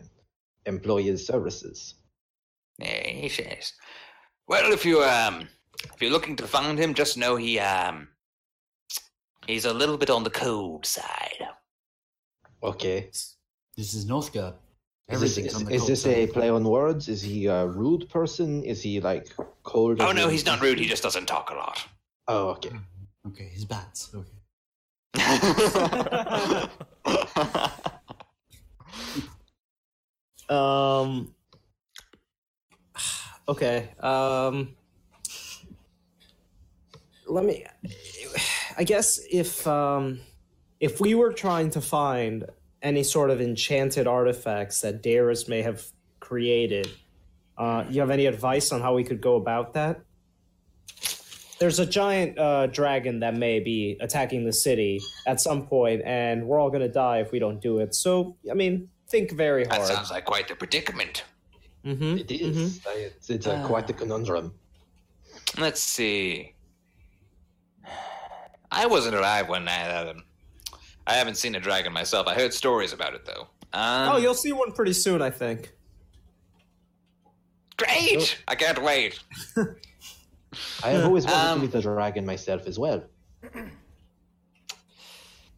employ his services. Yes, yes. Well, if you um, if you're looking to find him, just know he um, he's a little bit on the cold side. Okay. This is Northgard. Is this, is, is this a play on words? Is he a rude person? Is he like cold? Oh no, he's not rude. He just doesn't talk a lot. Oh, okay. Okay, his bats. Okay. Um. Okay. Um. Let me. I guess if um, if we were trying to find any sort of enchanted artifacts that Darius may have created, uh, you have any advice on how we could go about that? There's a giant uh, dragon that may be attacking the city at some point, and we're all gonna die if we don't do it. So, I mean, think very hard. that sounds like quite the predicament. Mm-hmm. It is. I- It's, it's a, quite the conundrum. Let's see. I wasn't alive when I. Um, I haven't seen a dragon myself. I heard stories about it though. Um, Oh, you'll see one pretty soon, I think. great! I can't wait. I have always wanted Um, to meet the dragon myself as well.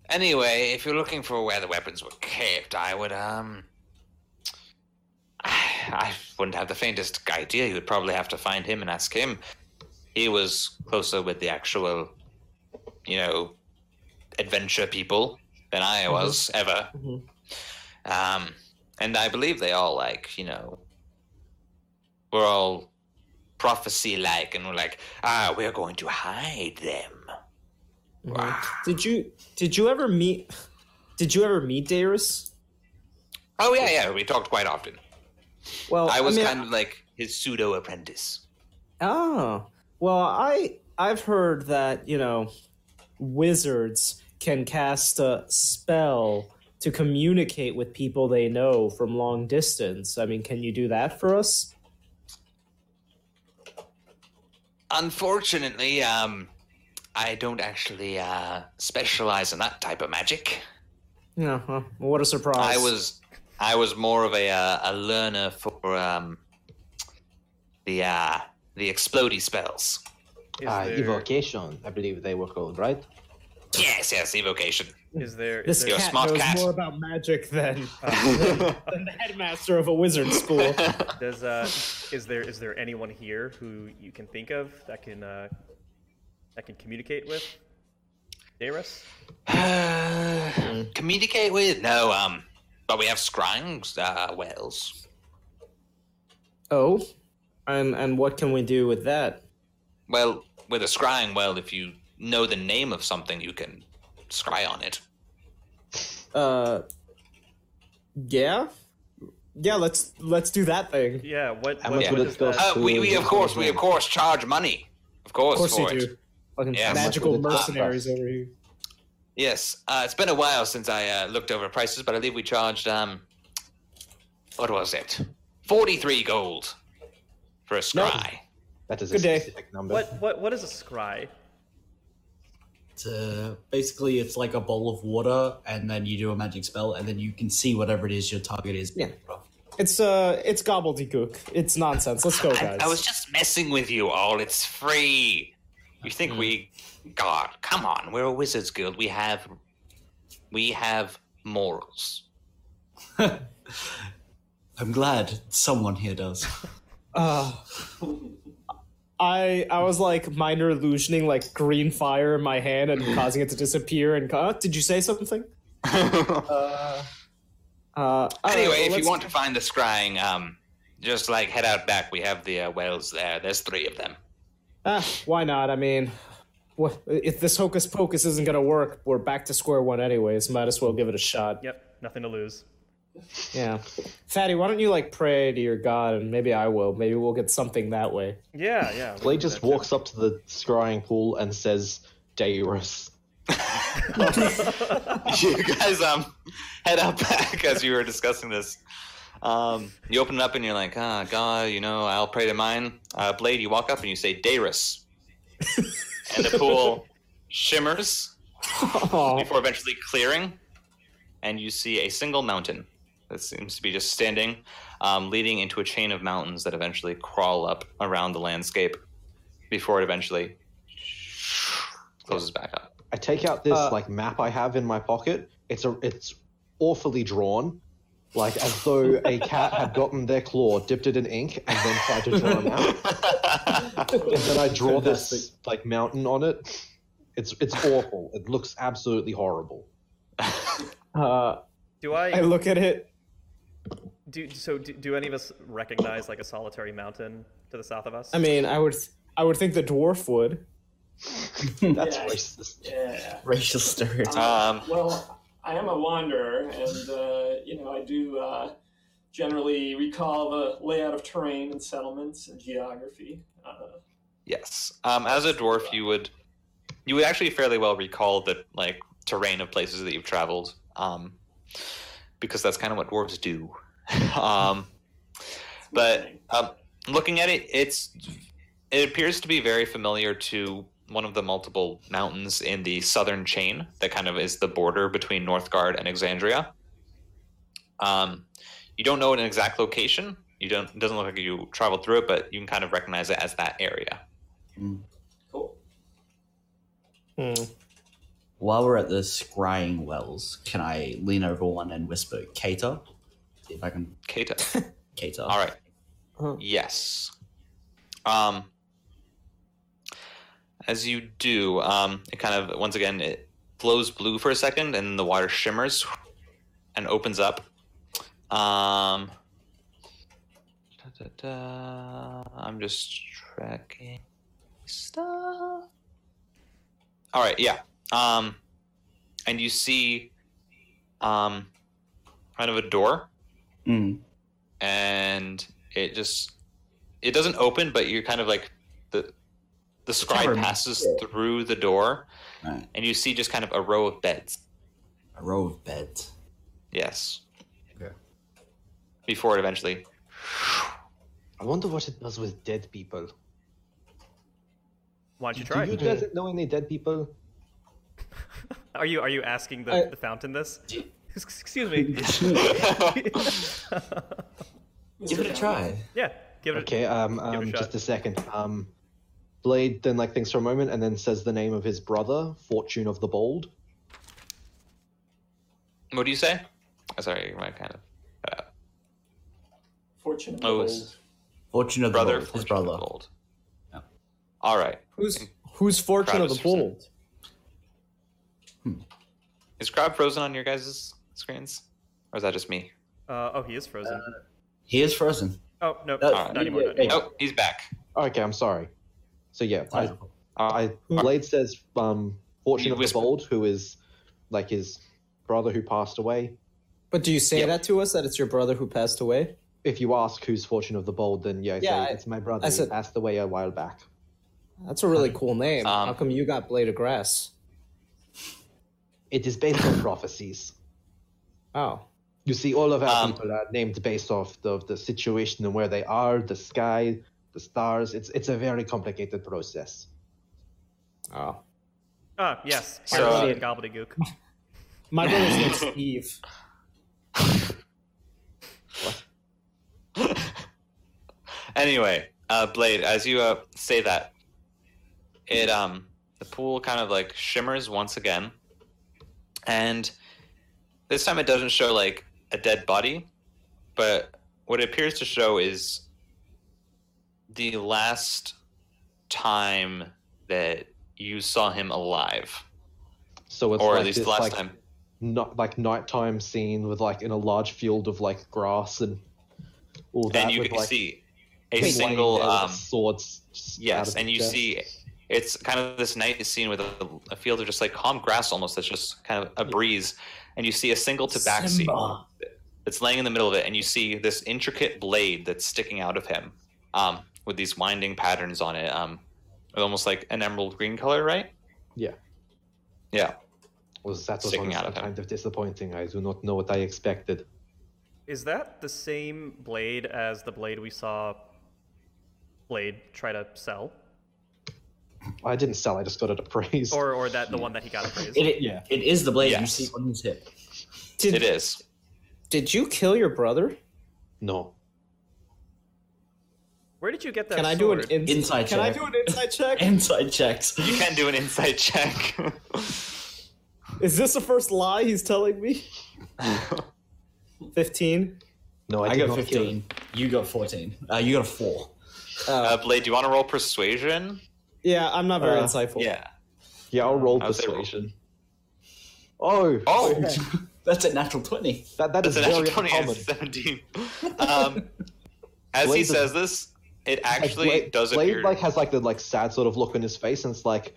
Anyway, if you're looking for where the weapons were kept, I would um. I wouldn't have the faintest idea. You would probably have to find him and ask him. He was closer with the actual you know, adventure people than I was ever. Mhm. Um, and I believe they all like, you know, we're all prophecy like, and we're like, ah, we're going to hide them. Right. Did you did you ever meet did you ever meet Darius? Oh yeah, yeah, we talked quite often. Well, I was mean, kind of like his pseudo apprentice. Oh, well, I I've heard that you know wizards can cast a spell to communicate with people they know from long distance. I mean, can you do that for us? Unfortunately, um, I don't actually uh, specialize in that type of magic. No, huh, what a surprise! I was, I was more of a uh, a learner for um, the uh, the explodey spells. Uh, there, evocation, I believe they were called, right? Yes, yes, evocation. Is there This is a there, cat smart knows cat. more about magic than, than the headmaster of a wizard school. does uh is there is there anyone here who you can think of that can uh that can communicate with Darius? Communicate with? No, um, but we have scrying uh, wells. oh, and and what can we do with that? Well, with a scrying well, if you know the name of something, you can scry on it. Uh, yeah, yeah. Let's let's do that thing. Yeah. What? How what, much what would it cost? that- Uh, we, we of course we of course charge money. Of course, Of course for you it. do. Fucking Yeah. magical How much would it cost mercenaries us? over here. Yes, uh, it's been a while since I uh, looked over prices, but I believe we charged um, what was it? Forty-three gold for a scry. No. That is a Good day. specific number. What what what is a scry? It's, uh, basically, it's like a bowl of water, and then you do a magic spell, and then you can see whatever it is your target is. Yeah. It's uh, it's gobbledygook. It's nonsense. Let's go, I, guys. I was just messing with you all. It's free. You think we? God, come on. We're a wizards guild. We have, we have morals. I'm glad someone here does. Uh, I I was like minor illusioning like green fire in my hand and causing it to disappear. And uh, did you say something? Uh, uh, all right, Anyway, well, if you want to find the scrying, um, just like head out back. We have the uh, wells there. There's three of them. Ah, why not? I mean, what, if this hocus pocus isn't gonna work, we're back to square one anyways. Might as well give it a shot. Yep. Nothing to lose. Yeah, Fatty, why don't you like pray to your god, and maybe I will. Maybe we'll get something that way. Yeah. Yeah. Blade just walks up to the scrying pool and says, Dairus. you guys um head out back as you were discussing this. Um, you open it up and you're like, ah, God, you know, I'll pray to mine. Uh, Blade, you walk up and you say, Darius. and the pool shimmers Oh, before eventually clearing, and you see a single mountain that seems to be just standing, um, leading into a chain of mountains that eventually crawl up around the landscape before it eventually closes back up. I take out this Uh, like map I have in my pocket. It's a it's awfully drawn, like as though a cat had gotten their claw, dipped it in ink, and then tried to draw them out. And then I draw this like mountain on it. It's it's awful. It looks absolutely horrible. uh, Do I? I look at it. Do so? Do, do any of us recognize like a solitary mountain to the south of us? I mean, I would I would think the dwarf would. That's Yeah. racist. Yeah. Racial stereotype. Um, Well, I am a wanderer, and uh, you know I do uh, generally recall the layout of terrain and settlements and geography. Uh, Yes. Um, as a dwarf, you would you would actually fairly well recall the like terrain of places that you've traveled, um, because that's kind of what dwarves do. Um, but um, looking at it, it's it appears to be very familiar to one of the multiple mountains in the southern chain that kind of is the border between Northgard and Exandria. Um, you don't know an exact location. You don't. It doesn't look like you traveled through it, but you can kind of recognize it as that area. cool. Hmm. While we're at the scrying wells, can I lean over one and whisper, Cater? See if I can. Keita. Cater. All right. Huh. Yes. Um. as you do, um, it kind of once again it glows blue for a second, and the water shimmers and opens up. Um, da, da, da. I'm just tracking stuff. All right, yeah. Um, and you see, um, kind of a door, Mm. and it just it doesn't open, but you're kind of like the the scribe passes through the door, Right. and you see just kind of a row of beds. A row of beds. Yes. Okay. Before it eventually. I wonder what it does with dead people. Why don't you try? Do you guys know any dead people? Are you are you asking the, I- the fountain this? Excuse me. Give it a try. yeah, give it. Okay, um, Give it a um shot. just a second. Um, Blade then like thinks for a moment and then says the name of his brother, Fortune of the Bold. what do you say? Oh, sorry, my kind of. Uh, Fortune of the Oh, bold. it's- Fortune of the brother, Bold, his Fortune of brother. Gold. Yeah. All right. Who's who's fortune of the Kratos or bold? Is Crab frozen on your guys' screens, or is that just me? Uh, oh, he is frozen. He is frozen. oh no, uh, not anymore. Not yeah, anymore. Oh, he's back. Okay, I'm sorry. So yeah, I, Uh, I Blade says um Fortune of the. Bold, who is like his brother who passed away. But do you say Yep. that to us that it's your brother who passed away? If you ask who's Fortune of the Bold, then yeah, Yeah, say I- it's my brother. I He said- passed away a while back. That's a really cool name. Um, How come you got Blade of Grass? It is based on prophecies. Oh, You see, all of our Um, people are named based off the, the situation and where they are, the sky, the stars. It's it's a very complicated process. oh. Ah, yes. So, uh, and gobbledygook. My brother's name's Steve. anyway, uh, Blade, as you uh, say that, it um the pool kind of like shimmers once again, and this time it doesn't show like a dead body, but what it appears to show is the last time that you saw him alive, So it's or like at least this, the last like, time. not like nighttime scene with like in a large field of like grass and all that. And you with, can like, see a single um, swords. Yes, and you chest. see it's kind of this night scene with a, a field of just like calm grass almost that's just kind of a breeze, and you see a single tabaxi Simba. that's laying in the middle of it, and you see this intricate blade that's sticking out of him um, with these winding patterns on it, um, with almost like an emerald green color, right? Yeah. Yeah. was that was sticking out of him. kind of disappointing. I do not know what I expected. Is that the same blade as the blade we saw Blade try to sell? I didn't sell. I just got it appraised. Or or that the one that he got appraised? It, it, Yeah. it is the blade you see on his hip. Did, It is. Did you kill your brother? no. Where did you get that Can I do an sword? ins- Inside Can I do an insight check? Insight checks. You can do an insight check. Is this the first lie he's telling me? Fifteen. No, I, I got 15. You got 14. Uh, you got a 4. uh, Blade, do you want to roll persuasion? Yeah, I'm not very Uh, insightful. Yeah. Yeah, I'll roll I would persuasion. Oh, Oh, That's a natural 20. that that is That's an very actual 20 and 17. Um, as he Blade says this, it Like, actually Blade, does Blade, appear. like has like the like sad sort of look on his face, and it's like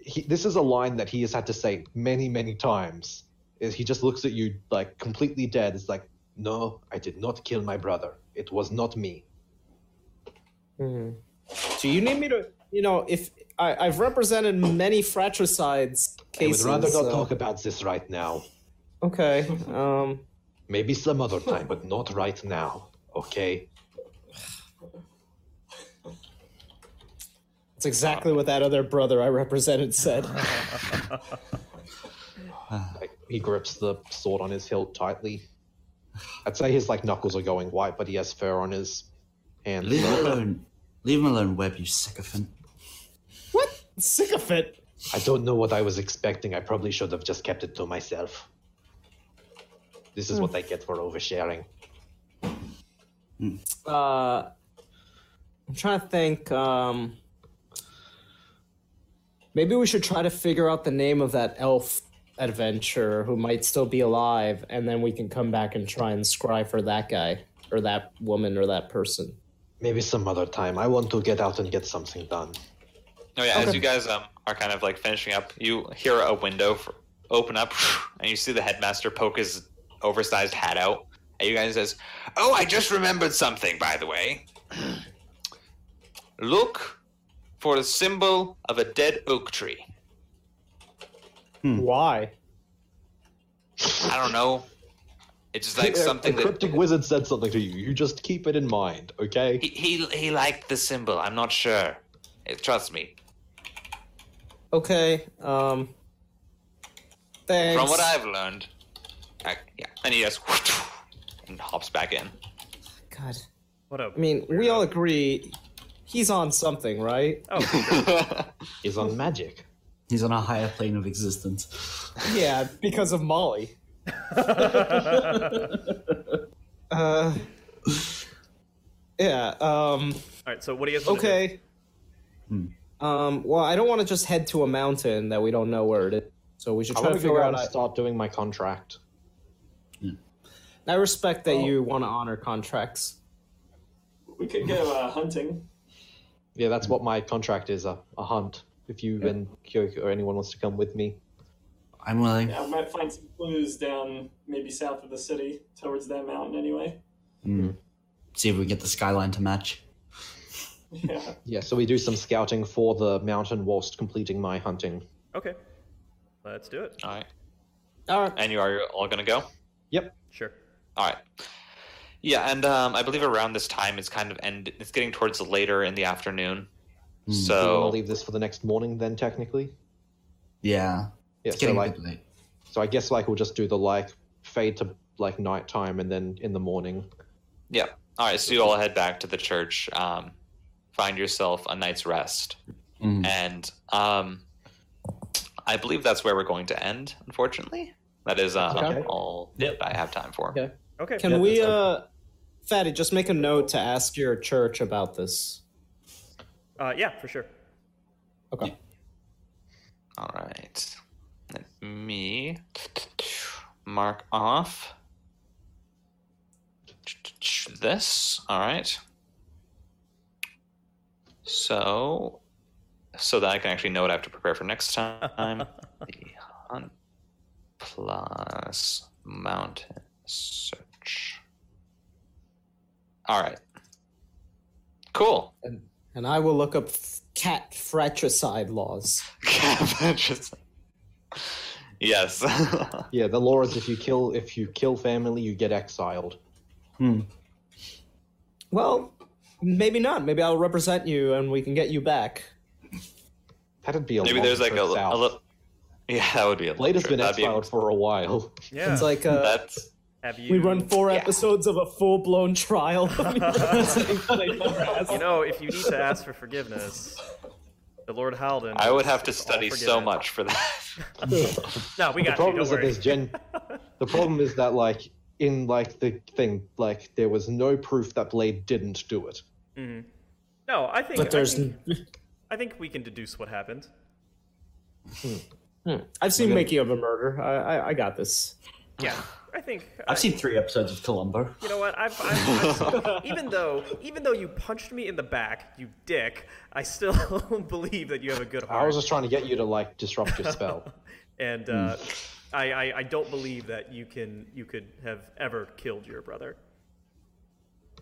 he, this is a line that he has had to say many many times. Is he just looks at you like completely dead? It's like, no, I did not kill my brother. It was not me. Mhm. So you need me to, you know, if I, I've represented many fratricides cases. I would rather not uh, talk about this right now. Okay. Um. Maybe some other time, but not right now. Okay. That's exactly what that other brother I represented said. He grips the sword on his hilt tightly. I'd say his like knuckles are going white, but he has fur on his hands. Leave him alone. Leave him alone, Webb, you sycophant. What? Sycophant. I don't know what I was expecting. I probably should have just kept it to myself. This is what I get for oversharing. Uh, I'm trying to think. Um, Maybe we should try to figure out the name of that elf adventurer who might still be alive, and then we can come back and try and scry for that guy or that woman or that person. Maybe some other time. I want to get out and get something done. Oh yeah, as you guys um are kind of like finishing up, you hear a window for, open up, and you see the headmaster poke his oversized hat out. And you guys says, "Oh, I just remembered something, by the way. Look for the symbol of a dead oak tree. Why? I don't know. It's just like A- something a that cryptic wizard said something to you. You just keep it in mind, okay? he, he he liked the symbol. I'm not sure. Trust me. Okay. Um. Thanks. From what I've learned, I, yeah." And he just and hops back in. God. What up? I mean, we all agree he's on something, right? Oh, for sure. Is on magic. He's on a higher plane of existence. Yeah, because of Molly. uh. Yeah. Um. All right. So what do you guys? wanna do? Okay. Um. Well, I don't want to just head to a mountain that we don't know where it is. So we should I try want to to go figure out out. and I, start doing my contract. I respect that you want to honor contracts. We could go uh, hunting. Yeah, that's what my contract is a, a hunt. If you and Kyoko or anyone wants to come with me. I'm willing. Yeah, we might find some clues down maybe south of the city towards that mountain anyway. See if we get the skyline to match. Yeah. Yeah, so we do some scouting for the mountain whilst completing my hunting. Okay. Let's do it. All right. All right. And you are all gonna go. Yep. Sure. All right. Yeah, and um, I believe around this time it's kind of end. It's getting towards later in the afternoon. Do you want to leave this for the next morning then, technically? Yeah. Yeah, It's so getting like, a bit late. so I guess like we'll just do the like fade to like nighttime and then in the morning. yeah. All right. So you all head back to the church. Um, find yourself a night's rest, Mhm. and um, I believe that's where we're going to end. Unfortunately, that is um, Okay. all Yep. that I have time for. Okay. Okay. Can we, uh, Fatty, just make a note to ask your church about this? Uh, yeah, for sure. Okay. All right. Let me mark off this. All right. So, so that I can actually know what I have to prepare for next time. the hunt plus mountain search. All right. Cool. And I will look up f- cat fratricide laws. Cat fratricide. yes. Yeah, the law is if you kill if you kill family, you get exiled. Hmm. Well, maybe not. Maybe I'll represent you and we can get you back. That'd be a Maybe long there's like a, trip a little. Yeah, that would be a Blade has been That'd be- for a while. Yeah. It's like uh, That's have you? we run four episodes of a full blown trial. of me representing what I never asked. You know, if you need to ask for forgiveness, the Lord Halden. I would have to study so much for that. No, we the got problem you. is Don't that worry. there's gen. the problem is that like in like the thing like there was no proof that Blade didn't do it. Mm-hmm. No, I think. But there's. I think, I think we can deduce what happened. Hmm. Hmm. I've seen Making of a Murder. I, I, I got this. Yeah, I think. I, I've seen three episodes of Columbo. You know what? I've, I've, I've even though even though you punched me in the back, you dick, I still believe that you have a good heart. I was just trying to get you to like disrupt your spell. and hmm. uh, I, I I don't believe that you can you could have ever killed your brother.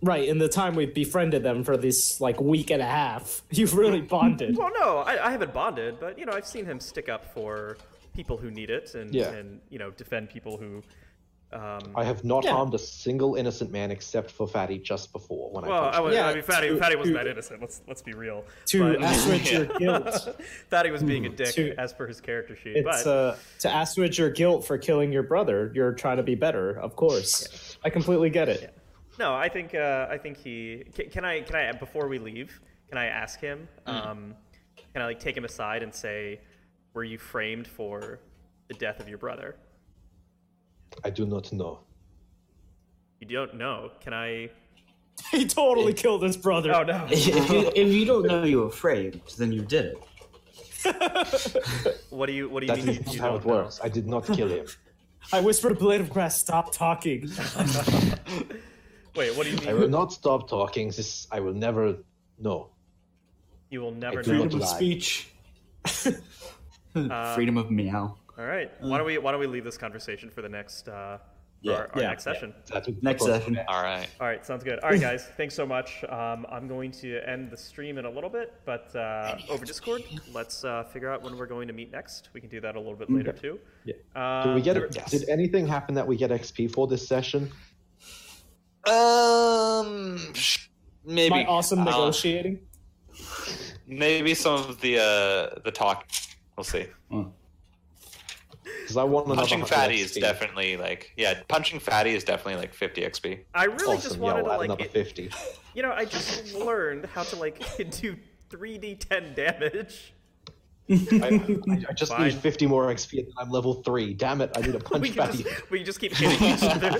Right, in the time we've befriended them for this like week and a half, you've really bonded. Well, no, I, I haven't bonded, but you know I've seen him stick up for people who need it, and Yeah. and you know defend people who. Um, I have not Yeah. harmed a single innocent man except for Fatty just before when well, I I, was, Yeah, I mean, Fatty, to- Fatty wasn't to- that innocent. Let's let's be real. to But- assuage your guilt. Fatty was being a dick to- as per his character sheet. It's but uh, to assuage your guilt for killing your brother. You're trying to be better, of course. I completely get it. No, I think uh, I think he can, can I can I before we leave can I ask him Mm. um, can I like take him aside and say were you framed for the death of your brother? I do not know. You don't know. Can I? He totally killed his brother. Oh no. if, you, if you don't know you're afraid, then you did it. What do you What do you That mean? is not you how don't it know? works. I did not kill him. I whispered to Blade of Grass, stop talking. Wait, what do you mean? I will not stop talking. This I will never. know. You will never I do know. not Freedom of lie. speech. Uh, Freedom of meow. All right. Why don't we Why don't we leave this conversation for the next uh, Yeah, our, our yeah, next session? That would Next session. All right. All right, sounds good. All right, guys, thanks so much. Um, I'm going to end the stream in a little bit, but uh, over Discord, let's uh, figure out when we're going to meet next. We can do that a little bit later too. Yeah. Um, Did we get? there- it? Did anything happen that we get XP for this session? Um, maybe My awesome Uh, negotiating. maybe some of the uh the talk. We'll see. Because I want another Punching 100 fatty is definitely like yeah. Punching fatty is definitely like 50 XP. I really just awesome. wanted yeah, to like, another it- fifty. you know, I just learned how to like do 3d10 damage. I, I, I just Fine. need fifty more XP and I'm level three. Damn it! I need a punch We fatty. just we just keep hitting each other.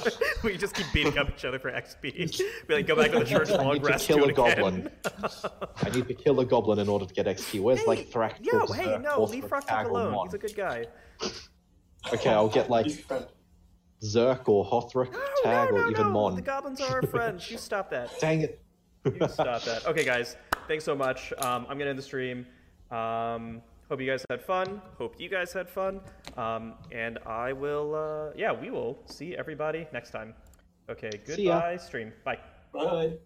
we just keep beating up each other for XP. We like go back to the church I long need to rest. kill a goblin. I need to kill a goblin in order to get XP. Where's Hey, like Thrak? Yo, hey, no, or leave Thrak Frostic Tag or alone. Mon? He's a good guy. Okay, I'll get like He's a friend. Zerk or Hothric No, Tag no, no, or even no. Mon. The goblins are our friends. You stop that. Dang it! You stop that. Okay, guys. Thanks so much. Um, I'm gonna end the stream. Um, hope you guys had fun. Hope you guys had fun. Um, and I will. Uh, yeah, we will see everybody next time. Okay. Goodbye. Stream. Bye. Bye.